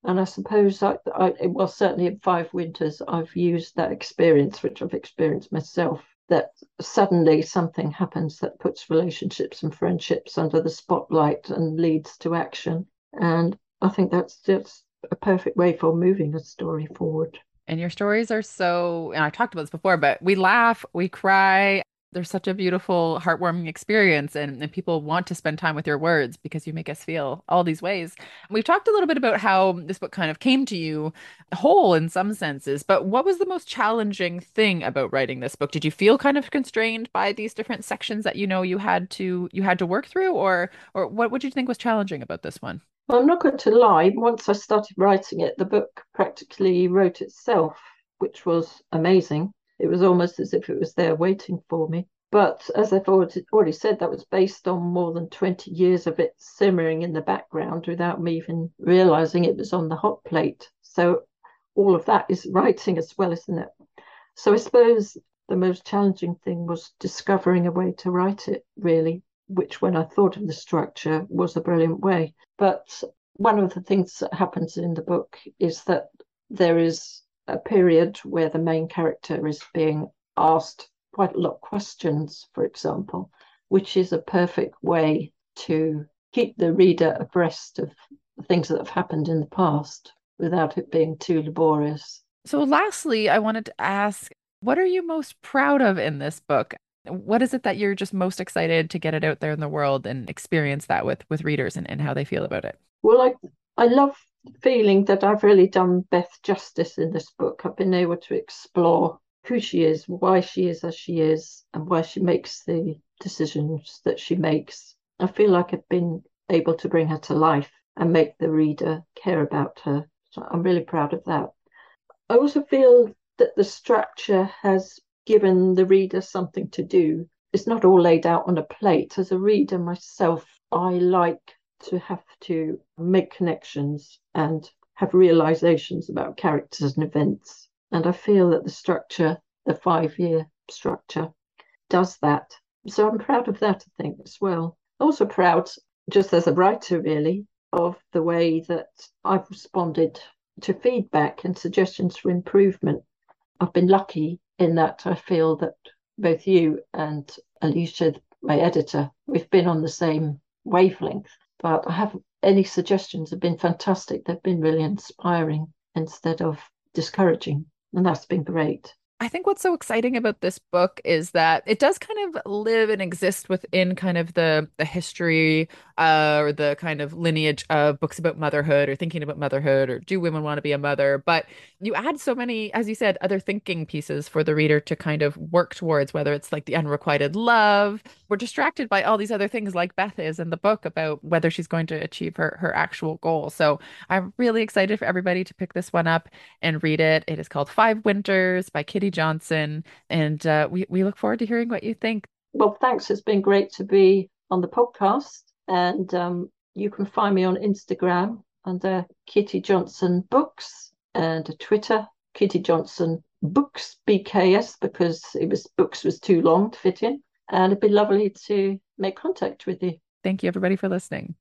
E: And I suppose I, I well, certainly in Five Winters, I've used that experience, which I've experienced myself, that suddenly something happens that puts relationships and friendships under the spotlight and leads to action. And I think that's just a perfect way for moving a story forward.
B: And your stories are so, and I talked about this before, but we laugh, we cry, there's such a beautiful, heartwarming experience, and, and people want to spend time with your words because you make us feel all these ways. We've talked a little bit about how this book kind of came to you whole in some senses, but what was the most challenging thing about writing this book? Did you feel kind of constrained by these different sections that you know you had to you had to work through, or or what would you think was challenging about this one?
E: Well, I'm not going to lie. Once I started writing it, the book practically wrote itself, which was amazing. It was almost as if it was there waiting for me. But as I've already said, that was based on more than 20 years of it simmering in the background without me even realizing it was on the hot plate. So all of that is writing as well, isn't it? So I suppose the most challenging thing was discovering a way to write it, really, which when I thought of the structure was a brilliant way. But one of the things that happens in the book is that there is a period where the main character is being asked quite a lot of questions, for example, which is a perfect way to keep the reader abreast of things that have happened in the past without it being too laborious.
B: So, lastly, I wanted to ask what are you most proud of in this book? What is it that you're just most excited to get it out there in the world and experience that with with readers and, and how they feel about it?
E: Well, I I love feeling that I've really done Beth justice in this book. I've been able to explore who she is, why she is as she is, and why she makes the decisions that she makes. I feel like I've been able to bring her to life and make the reader care about her. So I'm really proud of that. I also feel that the structure has given the reader something to do. It's not all laid out on a plate. As a reader myself, I like to have to make connections and have realizations about characters and events. And I feel that the structure, the five year structure, does that. So I'm proud of that, I think, as well. Also proud, just as a writer, really, of the way that I've responded to feedback and suggestions for improvement. I've been lucky in that I feel that both you and Alicia, my editor, we've been on the same wavelength. But I have any suggestions have been fantastic. They've been really inspiring instead of discouraging. And that's been great.
B: I think what's so exciting about this book is that it does kind of live and exist within kind of the the history uh, or the kind of lineage of books about motherhood or thinking about motherhood or do women want to be a mother? But you add so many as you said other thinking pieces for the reader to kind of work towards whether it's like the unrequited love. We're distracted by all these other things like Beth is in the book about whether she's going to achieve her her actual goal. So I'm really excited for everybody to pick this one up and read it. It is called Five Winters by Kitty Johnson. And uh, we we look forward to hearing what you think.
E: Well thanks. It's been great to be on the podcast and um, you can find me on Instagram under Kitty Johnson Books and Twitter, Kitty Johnson Books BKS, because it was books was too long to fit in. And it'd be lovely to make contact with you.
B: Thank you, everybody, for listening.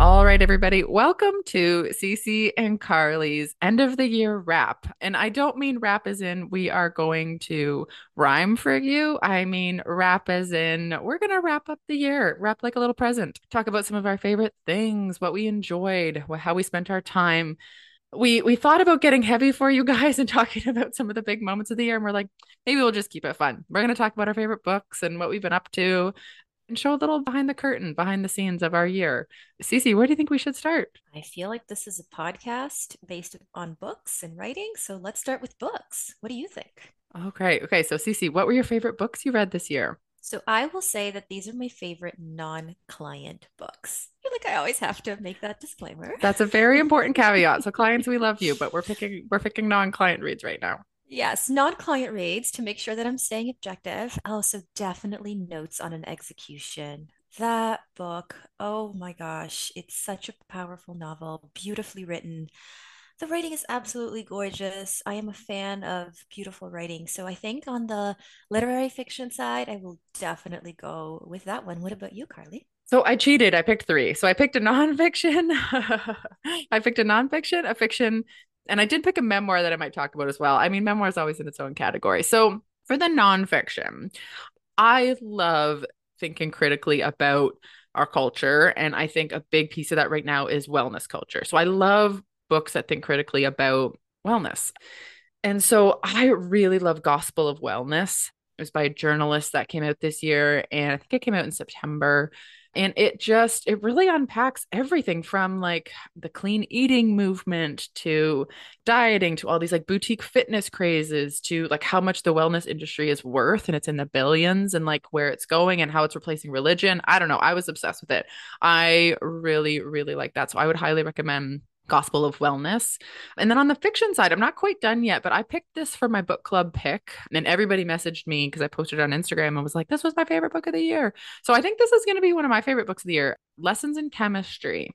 B: All right, everybody, welcome to Cece and Carly's end of the year wrap. And I don't mean wrap as in we are going to rhyme for you. I mean wrap as in we're going to wrap up the year, wrap like a little present, talk about some of our favorite things, what we enjoyed, how we spent our time. We we thought about getting heavy for you guys (laughs) and talking about some of the big moments of the year, and we're like, maybe we'll just keep it fun. We're going to talk about our favorite books and what we've been up to, and show a little behind the curtain, behind the scenes of our year. Cece, where do you think we should start?
C: I feel like this is a podcast based on books and writing. So let's start with books. What do you think?
B: Okay. Okay. So, Cece, what were your favorite books you read this year?
C: So, I will say that these are my favorite non client books. I feel like I always have to make that disclaimer.
B: That's a very important caveat. So, (laughs) clients, we love you, but we're picking we're picking non client reads right now.
C: Yes, non-client reads to make sure that I'm staying objective. Also, definitely notes on an execution. That book, oh my gosh, it's such a powerful novel, beautifully written. The writing is absolutely gorgeous. I am a fan of beautiful writing. So I think on the literary fiction side, I will definitely go with that one. What about you, Carly?
B: So I cheated. I picked three. So I picked a nonfiction. (laughs) I picked a nonfiction, a fiction, and I did pick a memoir that I might talk about as well. I mean, memoir is always in its own category. So for the nonfiction, I love thinking critically about our culture. And I think a big piece of that right now is wellness culture. So I love books that think critically about wellness. And so I really love Gospel of Wellness. It was by a journalist that came out this year. And I think it came out in September. And it just it really unpacks everything from like the clean eating movement to dieting to all these like boutique fitness crazes to like how much the wellness industry is worth and it's in the billions and like where it's going and how it's replacing religion. I don't know. I was obsessed with it. I really really like that. So i would highly recommend Gospel of Wellness. And then on the fiction side, I'm not quite done yet, but I picked this for my book club pick. And everybody messaged me because I posted on Instagram and was like, this was my favorite book of the year. So I think this is going to be one of my favorite books of the year Lessons in Chemistry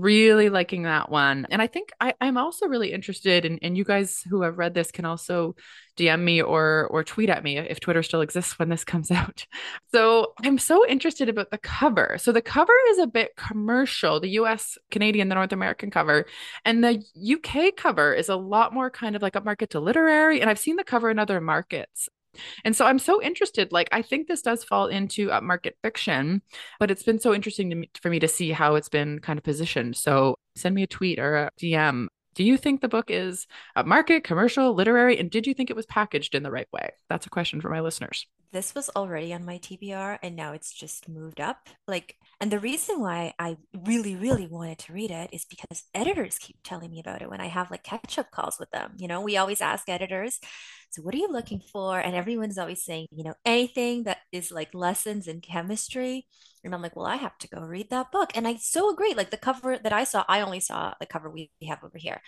B: really liking that one. And i think I, i'm also really interested in and you guys who have read this can also dm me or or tweet at me if twitter still exists when this comes (laughs) out. So i'm so interested about the cover. So the cover is a bit commercial the us canadian the north american cover. And the uk cover is a lot more kind of like upmarket to literary. And i've seen the cover in other markets and so I'm so interested. Like, I think this does fall into uh, upmarket fiction, but it's been so interesting me, for me to see how it's been kind of positioned. So send me a tweet or a DM. Do you think the book is upmarket, commercial, literary? And did you think it was packaged in the right way? That's a question for my listeners.
C: this was already on my TBR and now it's just moved up. Like, and the reason why I really, really wanted to read it is because editors keep telling me about it when I have like catch up calls with them. You know, we always ask editors, so what are you looking for? And everyone's always saying, you know, anything that is like lessons in chemistry. And I'm like, well, I have to go read that book. And I so agree. Like the cover that I saw, I only saw the cover we have over here.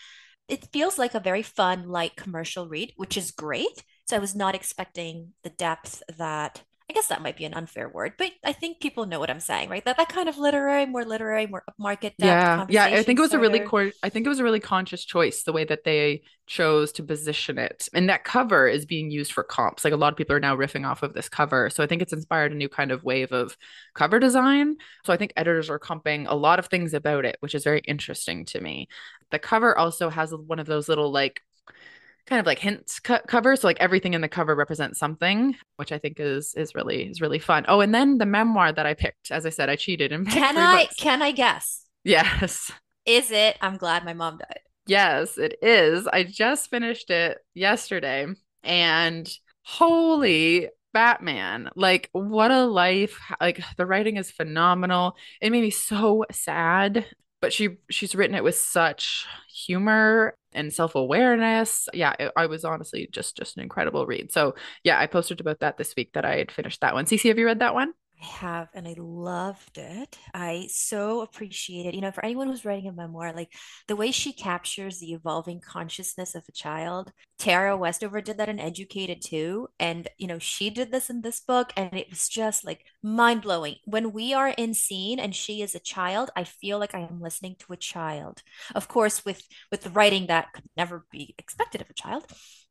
C: It feels like a very fun, light commercial read, which is great so I was not expecting the depth that I guess that might be an unfair word, but I think people know what I'm saying, right? That that kind of literary, more literary, more market depth.
B: Yeah, yeah. I think it was a really cor- I think it was a really conscious choice the way that they chose to position it, and that cover is being used for comps. Like a lot of people are now riffing off of this cover, so I think it's inspired a new kind of wave of cover design. So I think editors are comping a lot of things about it, which is very interesting to me. The cover also has one of those little like kind of like hints co- cover so like everything in the cover represents something which i think is is really is really fun oh and then the memoir that i picked as i said i cheated and (laughs)
C: can i books. can i guess
B: yes
C: is it i'm glad my mom died
B: yes it is i just finished it yesterday and holy Batman. Like, what a life. Like, the writing is phenomenal. It made me so sad but she she's written it with such humor and self-awareness. Yeah it, i was honestly just just an incredible read. So yeah i posted about that this week that i had finished that one. Cece have you read that one
C: I have, and I loved it. I so appreciate it. You know, for anyone who's writing a memoir, like the way she captures the evolving consciousness of a child. Tara Westover did that in Educated too. And, you know, she did this in this book, and it was just like mind blowing. When we are in scene and she is a child, I feel like I am listening to a child. Of course, with with the writing that could never be expected of a child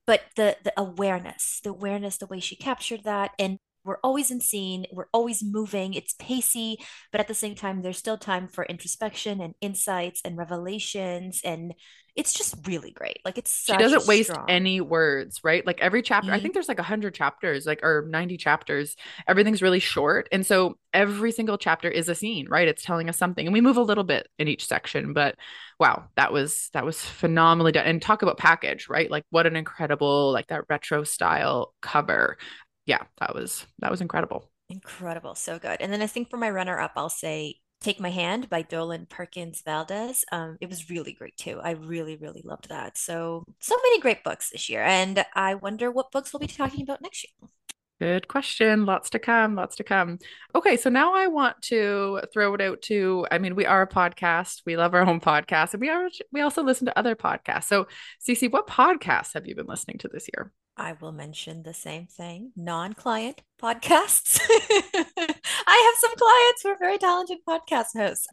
C: but the the awareness the awareness the way she captured that and we're always in scene, we're always moving, it's pacey, but at the same time, there's still time for introspection and insights and revelations. And it's just really great. Like it's
B: she doesn't waste strong... any words, right? Like every chapter, mm-hmm. I think there's like a hundred chapters, like or 90 chapters. Everything's really short. And so every single chapter is a scene, right? It's telling us something. And we move a little bit in each section, but wow, that was that was phenomenally done. And talk about package, right? Like what an incredible, like that retro style cover yeah, that was that was incredible.
C: Incredible, so good. And then I think for my runner up, I'll say Take My Hand by Dolen Perkins Valdez. Um, it was really great too. I really, really loved that. So, so many great books this year. And I wonder what books we'll be talking about next year.
B: Good question. Lots to come. Lots to come. Okay, so now I want to throw it out to. I mean, we are a podcast. We love our own podcast, and we are. We also listen to other podcasts. So, Cece, what podcasts have you been listening to this year?
C: I will mention the same thing non client podcasts. (laughs) I have some clients who are very talented podcast hosts.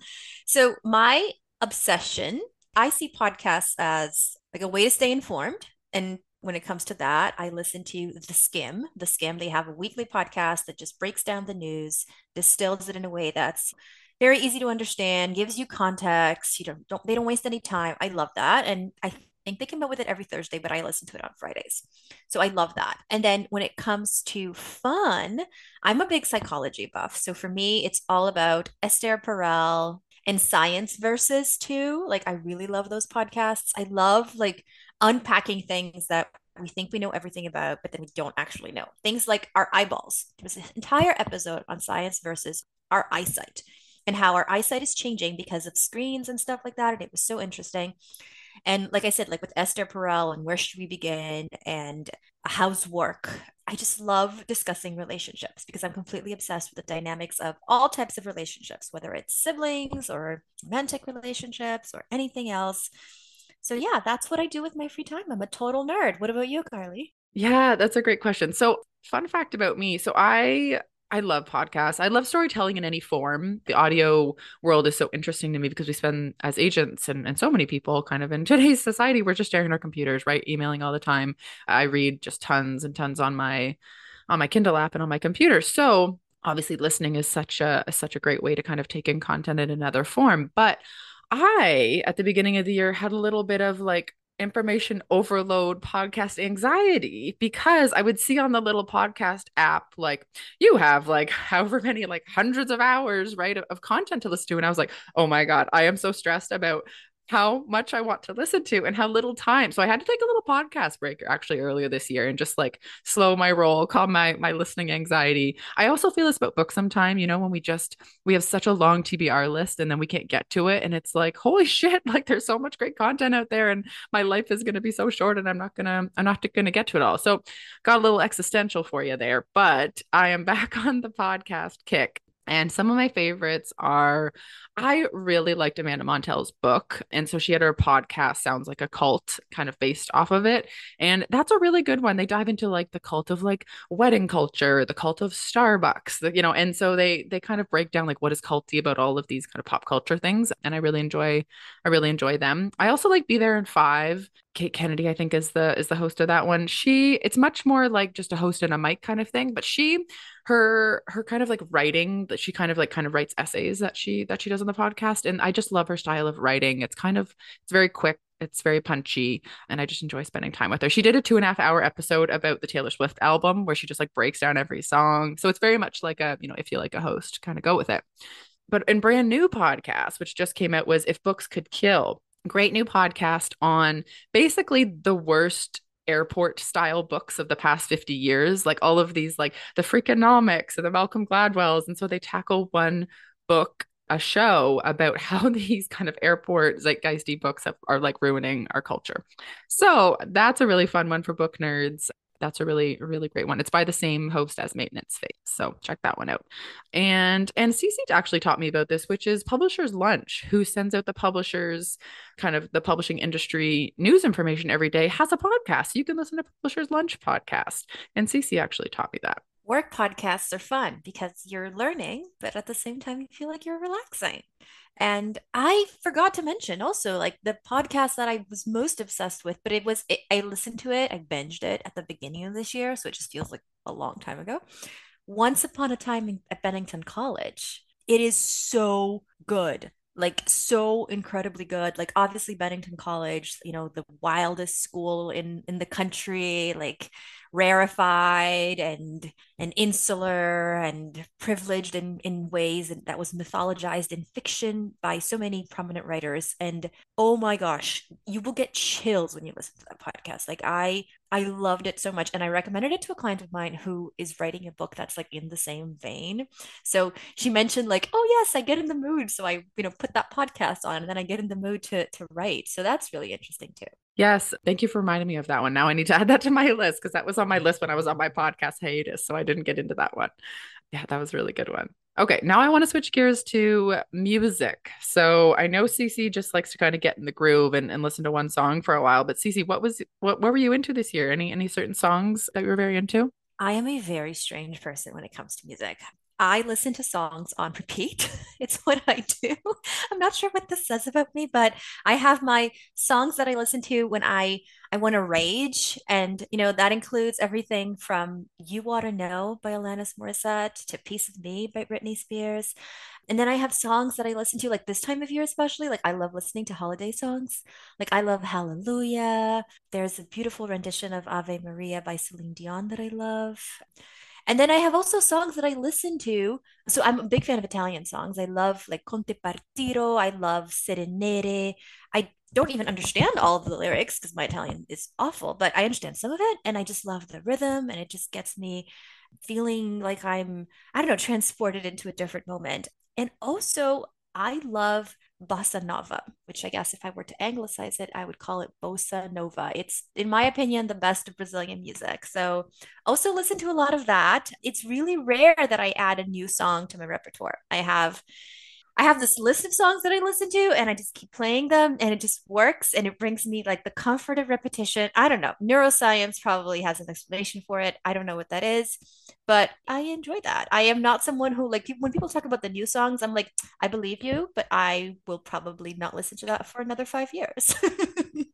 C: So, my obsession, I see podcasts as like a way to stay informed. And when it comes to that, I listen to The Skim. The Skim, they have a weekly podcast that just breaks down the news, distills it in a way that's very easy to understand, gives you context. You don't, don't they don't waste any time. I love that. And I think they come out with it every Thursday, but I listen to it on Fridays. So I love that. And then when it comes to fun, I'm a big psychology buff. So for me, it's all about Esther Perel and science versus too. Like I really love those podcasts. I love like unpacking things that we think we know everything about, but then we don't actually know. Things like our eyeballs. There was an entire episode on science versus our eyesight and how our eyesight is changing because of screens and stuff like that. And it was so interesting. And like I said, like with Esther Perel and where should we begin and how's work? I just love discussing relationships because I'm completely obsessed with the dynamics of all types of relationships, whether it's siblings or romantic relationships or anything else. So yeah, that's what I do with my free time. I'm a total nerd. What about you, Carly?
B: Yeah, that's a great question. So, fun fact about me. So, I I love podcasts. I love storytelling in any form. The audio world is so interesting to me because we spend as agents and, and so many people kind of in (laughs) today's society, we're just staring at our computers, right? Emailing all the time. I read just tons and tons on my on my Kindle app and on my computer. So obviously listening is such a such a great way to kind of take in content in another form. But I, at the beginning of the year, had a little bit of like information overload podcast anxiety because I would see on the little podcast app, like, you have like (laughs) however many, like hundreds of hours, right, of, of content to listen to. And I was like, oh my God, I am so stressed about how much I want to listen to and how little time. So I had to take a little podcast break actually earlier this year and just like slow my roll, calm my my listening anxiety. I also feel this about books sometime, you know, when we just we have such a long TBR list and then we can't get to it and it's like, holy shit, (laughs) like there's so much great content out there and my life is going to be so short and I'm not going to I'm not going to get to it all. So got a little existential for you there, but I am (laughs) back on the podcast kick and some of my favorites are I really liked Amanda Montell's book. And so she had her podcast, Sounds Like a Cult, kind of based off of it. And that's a really good one. They dive into like the cult of like wedding culture, the cult of Starbucks, you know, and so they they kind of break down like what is culty about all of these kind of pop culture things. And I really enjoy I really enjoy them. I also like Be There in Five. Kate Kennedy, I think, is the is the host of that one. She it's much more like just a host and a mic kind of thing, but she her her kind of like writing that she kind of like kind of writes essays that she that she does on the podcast and i just love her style of writing. It's kind of it's very quick it's very punchy and i just enjoy spending time with her. She did a two and a half hour episode about the taylor swift album where she just like breaks down every song. So it's very much like a you know if you like a host kind of go with it. But in brand new podcast which just came out was if books could kill great new podcast on basically the worst airport style books of the past 50 years like all of these like the freakonomics and the malcolm gladwells. And so they tackle one book a show about (laughs) how these kind of airport zeitgeisty books have, are like ruining our culture. So that's a really fun one for book nerds that's a really really great one. It's by the same host as maintenance phase so check that one out. And and Cece actually taught me about this which is publishers lunch who sends out the publishers kind of the publishing industry news information every day has a podcast. You can listen to publishers lunch podcast and Cece actually taught me that
C: work podcasts are fun because you're learning but at the same time you feel like you're relaxing and I forgot to mention also like the podcast that I was most obsessed with, but it was, it, I listened to it, I binged it at the beginning of this year. So it just feels like a long time ago. Once Upon a Time at Bennington College. It is so good like so incredibly good like obviously bennington college you know the wildest school in in the country like rarefied and and insular and privileged in in ways that was mythologized in fiction by so many prominent writers and oh my gosh you will get chills when you listen to that podcast like i I loved it so much. And I recommended it to a client of mine who is writing a book that's like in the same vein. So she mentioned, like, oh yes, I get in the mood. So I, you know, put that podcast on and then I get in the mood to to write. So that's really interesting too.
B: Yes. Thank you for reminding me of that one. Now I need to add that to my list because that was on my list when I was on my podcast hiatus. So I didn't get into that one. Yeah, that was a really good one. Okay, now I want to switch gears to music. So I know Cece just likes to kind of get in the groove and, and listen to one song for a while. But Cece, what was what what were you into this year? Any any certain songs that you were very into?
C: I am a very strange person when it comes to music. I listen to songs on repeat. (laughs) it's what I do. (laughs) I'm not sure what this says about me, but I have my songs that I listen to when I I want to rage, and you know that includes everything from "You Oughta Know" by Alanis Morissette to "Piece of Me" by Britney Spears. And then I have songs that I listen to like this time of year, especially. Like I love listening to holiday songs. Like I love Hallelujah. There's a beautiful rendition of Ave Maria by Celine Dion that I love. And then I have also songs that I listen to. So I'm a big fan of Italian songs. I love like Con te partirò. I love Sere nere. I don't even understand all of the lyrics because my Italian is awful, but I understand some of it. And I just love the rhythm and it just gets me feeling like I'm, I don't know, transported into a different moment. And also, I love bossa nova, which I guess if I were to anglicize it, I would call it bossa nova. It's, in my opinion, the best of Brazilian music. So, also listen to a lot of that. It's really rare that I add a new song to my repertoire. I have I have this list of songs that I listen to and I just keep playing them and it just works and it brings me like the comfort of repetition. I don't know. Neuroscience probably has an explanation for it. I don't know what that is, but I enjoy that. I am not someone who like when people talk about the new songs, I'm like, I believe you, but I will probably not listen to that for another 5 years. (laughs)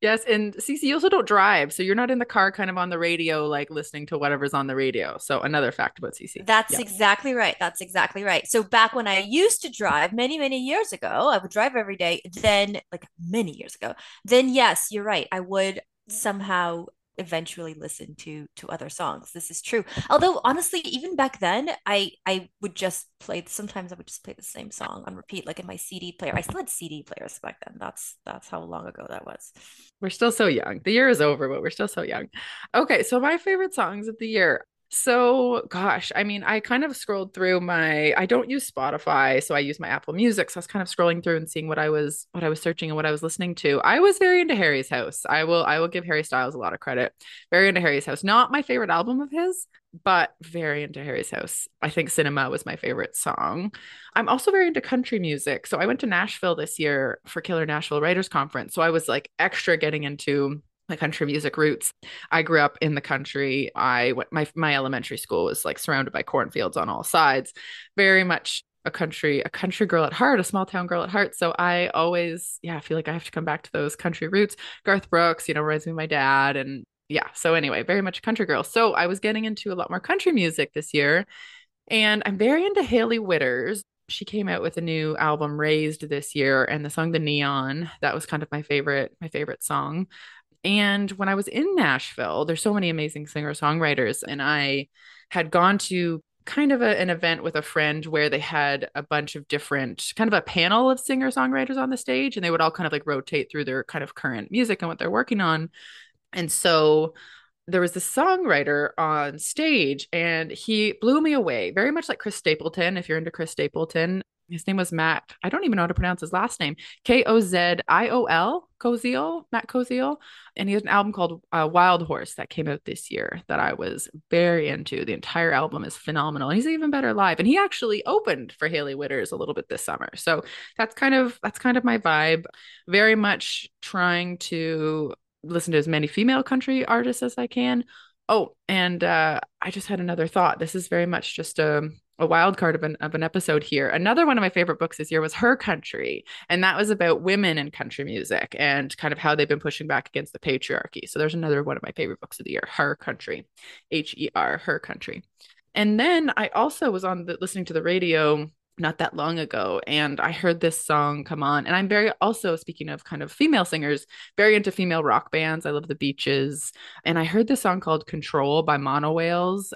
B: Yes, and Cece, you also don't drive, so you're not in the car, kind of on the radio, like listening to whatever's on the radio. So another fact about Cece.
C: That's yeah. exactly right. That's exactly right. So back when I used to drive, many many years ago, I would drive every day. Then, like many years ago, then yes, you're right. I would somehow eventually listen to to other songs. This is true. Although honestly, even back then, I I would just play. Sometimes I would just play the same song on repeat, like in my CD player. I still had CD players back then. That's that's how long ago that was.
B: We're still so young. The year is over, but we're still so young. Okay, so my favorite songs of the year. So, gosh, I mean, I kind of scrolled through my I don't use Spotify, so I use my Apple Music. So I was kind of scrolling through and seeing what I was what I was searching and what I was listening to. I was very into Harry's House. I will I will give Harry Styles a lot of credit. Very into Harry's House. Not my favorite album of his, but very into Harry's House. I think Cinema was my favorite song. I'm also very into country music. So I went to Nashville this year for Killer Nashville Writers Conference. So I was like extra getting into my country music roots. I grew up in the country. I went my my elementary school was like surrounded by cornfields on all sides. Very much a country a country girl at heart, a small town girl at heart. So I always yeah, I feel like I have to come back to those country roots. Garth Brooks, you know, reminds me of my dad and yeah, so anyway, very much a country girl. So I was getting into a lot more country music this year. And I'm very into Hailey Whitters she came out with a new album raised this year and the song the neon that was kind of my favorite my favorite song and when I was in Nashville, there's so many amazing singer songwriters, and I had gone to kind of a, an event with a friend where they had a bunch of different kind of a panel of singer songwriters on the stage, and they would all kind of like rotate through their kind of current music and what they're working on. And so there was this songwriter on stage and he blew me away very much like chris stapleton if you're into chris stapleton his name was Matt. I don't even know how to pronounce his last name. K O Z I O L, Koziol, Matt Koziol. And he has an album called uh, Wild Horse that came out this year that I was very into. The entire album is phenomenal. And he's even better live. And he actually opened for Hailey Whitters a little bit this summer. So that's kind of that's kind of my vibe. Very much trying to listen to as many female country artists as I can. Oh, and uh, I just had another thought. This is very much just a a wild card of an, of an episode here. Another one of my favorite books this year was Her Country. And that was about women in country music and kind of how they've been pushing back against the patriarchy. So there's another one of my favorite books of the year, Her Country, H E R, Her Country. And then I also was on the, listening to the radio not that long ago and i heard this song come on and i'm very also speaking of kind of female singers very into female rock bands i love the beaches and i heard this song called control by monowhales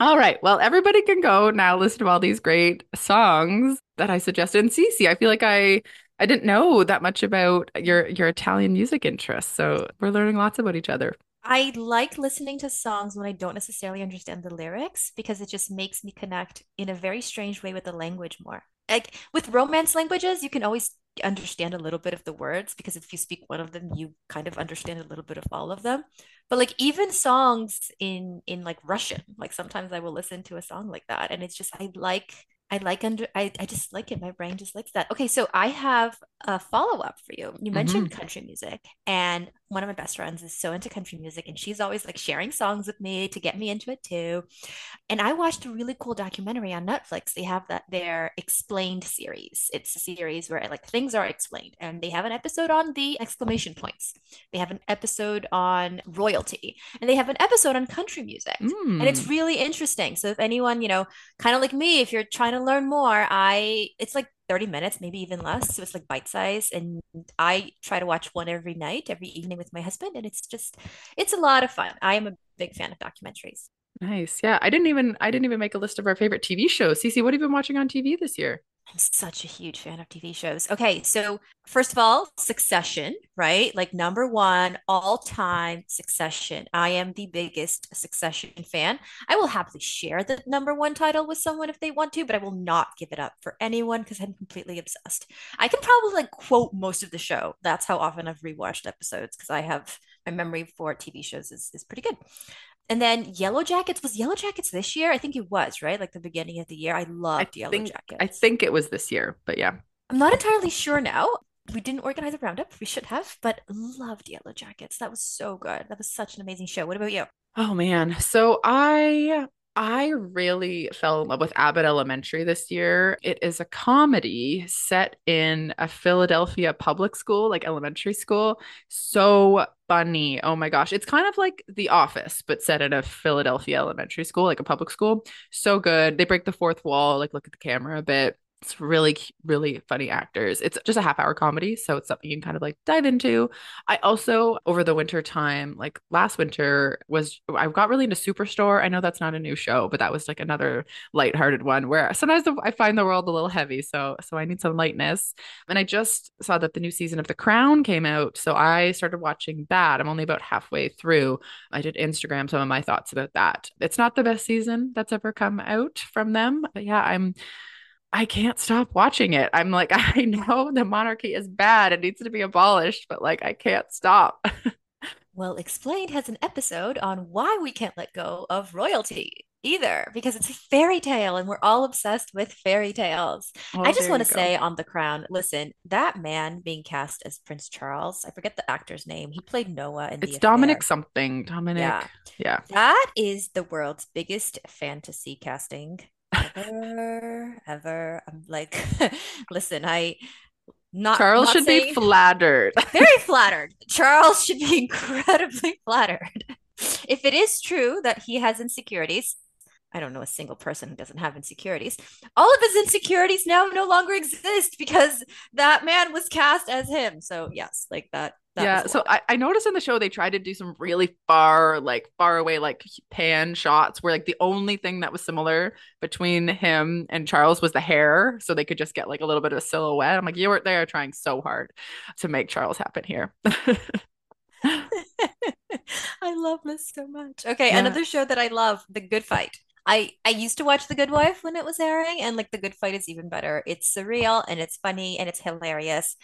B: all right. Well, everybody can go now listen to all these great songs that I suggested. And Cece, I feel like I I didn't know that much about your your Italian music interests. So we're learning lots about each other.
C: I like listening to songs when I don't necessarily understand the lyrics because it just makes me connect in a very strange way with the language more. Like with romance languages, you can always understand a little bit of the words because if you speak one of them you kind of understand a little bit of all of them but like even songs in in like russian like sometimes i will listen to a song like that and it's just i like I like under I, I just like it. My brain just likes that. Okay, so I have a follow-up for you. You mentioned mm-hmm. country music, and one of my best friends is so into country music, and she's always like sharing songs with me to get me into it too. And I watched a really cool documentary on Netflix. They have that their explained series. It's a series where like things are explained, and they have an episode on the exclamation points. They have an episode on royalty, and they have an episode on country music, mm. and it's mm. really interesting. So if anyone you know, kind of like me, if you're trying to learn more, I it's like 30 minutes, maybe even less. So it's like bite size. And I try to watch one every night, every evening with my husband. And it's just, it's a lot of fun. I am a big fan of documentaries.
B: Nice. Yeah. I didn't even, I didn't even make a list of our favorite TV shows. Cece, what have you been watching on TV this year?
C: I'm such a huge fan of TV shows. Okay, so first of all, Succession, right? Like number one all time Succession. I am the biggest Succession fan. I will happily share the number one title with someone if they want to, but I will not give it up for anyone because I'm completely obsessed. I can probably like quote most of the show. That's how often I've rewatched episodes because I have my memory for TV shows is, is pretty good. And then Yellow Jackets was Yellow Jackets this year? I think it was, right? Like the beginning of the year. I loved
B: I
C: Yellow
B: think,
C: Jackets.
B: I think it was this year, but yeah.
C: I'm not entirely sure now. We didn't organize a roundup. We should have, but loved Yellow Jackets. That was so good. That was such an amazing show. What about you?
B: Oh man. So I I really fell in love with Abbott Elementary this year. It is a comedy set in a Philadelphia public school, like elementary school. So funny. Oh my gosh. It's kind of like The Office, but set at a Philadelphia elementary school, like a public school. So good. They break the fourth wall, like look at the camera a bit. It's really, really funny actors. It's just a half hour comedy. So it's something you can kind of like dive into. I also, over the winter time, like last winter, was I got really into Superstore. I know that's not a new show, but that was like another lighthearted one where sometimes I find the world a little heavy. So, so I need some lightness. And I just saw that the new season of The Crown came out. So I started watching that. I'm only about halfway through. I did Instagram some of my thoughts about that. It's not the best season that's ever come out from them. But yeah, I'm I can't stop watching it. I'm like, (laughs) I know the monarchy is bad. It needs to be abolished, but like, I can't stop. (laughs)
C: well, Explained has an episode on why we can't let go of royalty either, because it's a fairy tale and we're all obsessed with fairy tales. Oh, I just want to say on The Crown listen, that man being cast as Prince Charles, I forget the actor's name. He played Noah in
B: It's Dominic something. Dominic. Yeah. yeah.
C: That is the world's biggest fantasy casting ever, ever. I'm like, (laughs) listen, I not
B: Charles
C: not
B: should saying, be flattered. (laughs)
C: very (laughs) flattered. Charles should be incredibly flattered. If it is true that he has insecurities, I don't know a single person who doesn't have insecurities. All of his insecurities now no longer exist because that man was cast as him. So yes, like that that
B: yeah, so I, I noticed in the show they tried to do some really far, like far away, like pan shots where like the only thing that was similar between him and Charles was the hair, so they could just get like a little bit of a silhouette. I'm like, you were there trying so hard to make Charles happen here. (laughs) (laughs)
C: I love this so much. Okay, yeah. another show that I love, The Good Fight. I I used to watch The Good Wife when it was airing, and like The Good Fight is even better. It's surreal and it's funny and it's hilarious.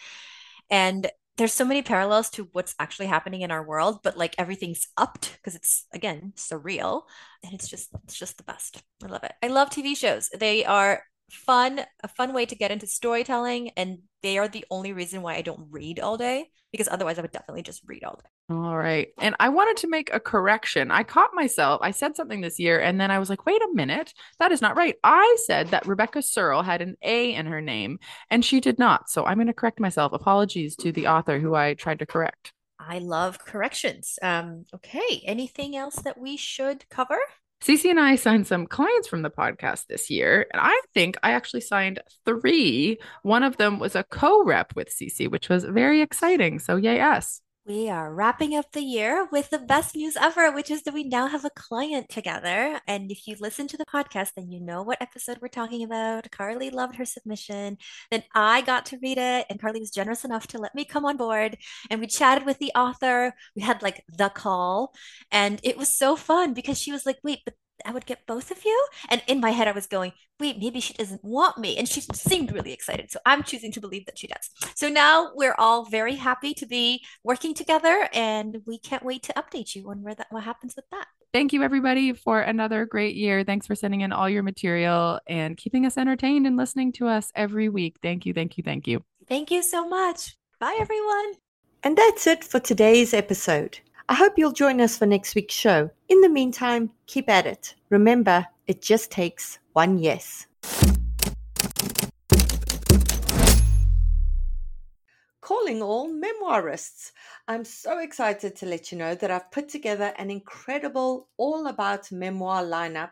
C: And there's so many parallels to what's actually happening in our world, but like everything's upped because it's again surreal and it's just it's just the best. I love it. I love TV shows. They are fun, a fun way to get into storytelling, and they are the only reason why I don't read all day because otherwise I would definitely just read all day.
B: All right. And I wanted to make a correction. I caught myself. I said something this year and then I was like, wait a minute. That is not right. I said that Rebecca Serle had an A in her name and she did not. So I'm going to correct myself. Apologies to the author who I tried to correct.
C: I love corrections. Um, okay. Anything else that we should cover?
B: Cece and I signed some clients from the podcast this year, and I think I actually signed three. One of them was a co rep with Cece, which was very exciting. So, yay, us.
C: We are wrapping up the year with the best news ever, which is that we now have a client together. And if you listen to the podcast, then you know what episode we're talking about. Carly loved her submission. Then I got to read it, and Carly was generous enough to let me come on board. And we chatted with the author. We had like the call, and it was so fun because she was like, wait, but I would get both of you. And in my head, I was going, wait, maybe she doesn't want me. And she seemed really excited. So I'm choosing to believe that she does. So now we're all very happy to be working together and we can't wait to update you on where that what happens with that.
B: Thank you everybody for another great year. Thanks for sending in all your material and keeping us entertained and listening to us every week. Thank you, thank you, thank you.
C: Thank you so much. Bye everyone.
A: And that's it for today's episode. I hope you'll join us for next week's show. In the meantime, keep at it. Remember, it just takes one yes. Calling all memoirists. I'm so excited to let you know that I've put together an incredible all about memoir lineup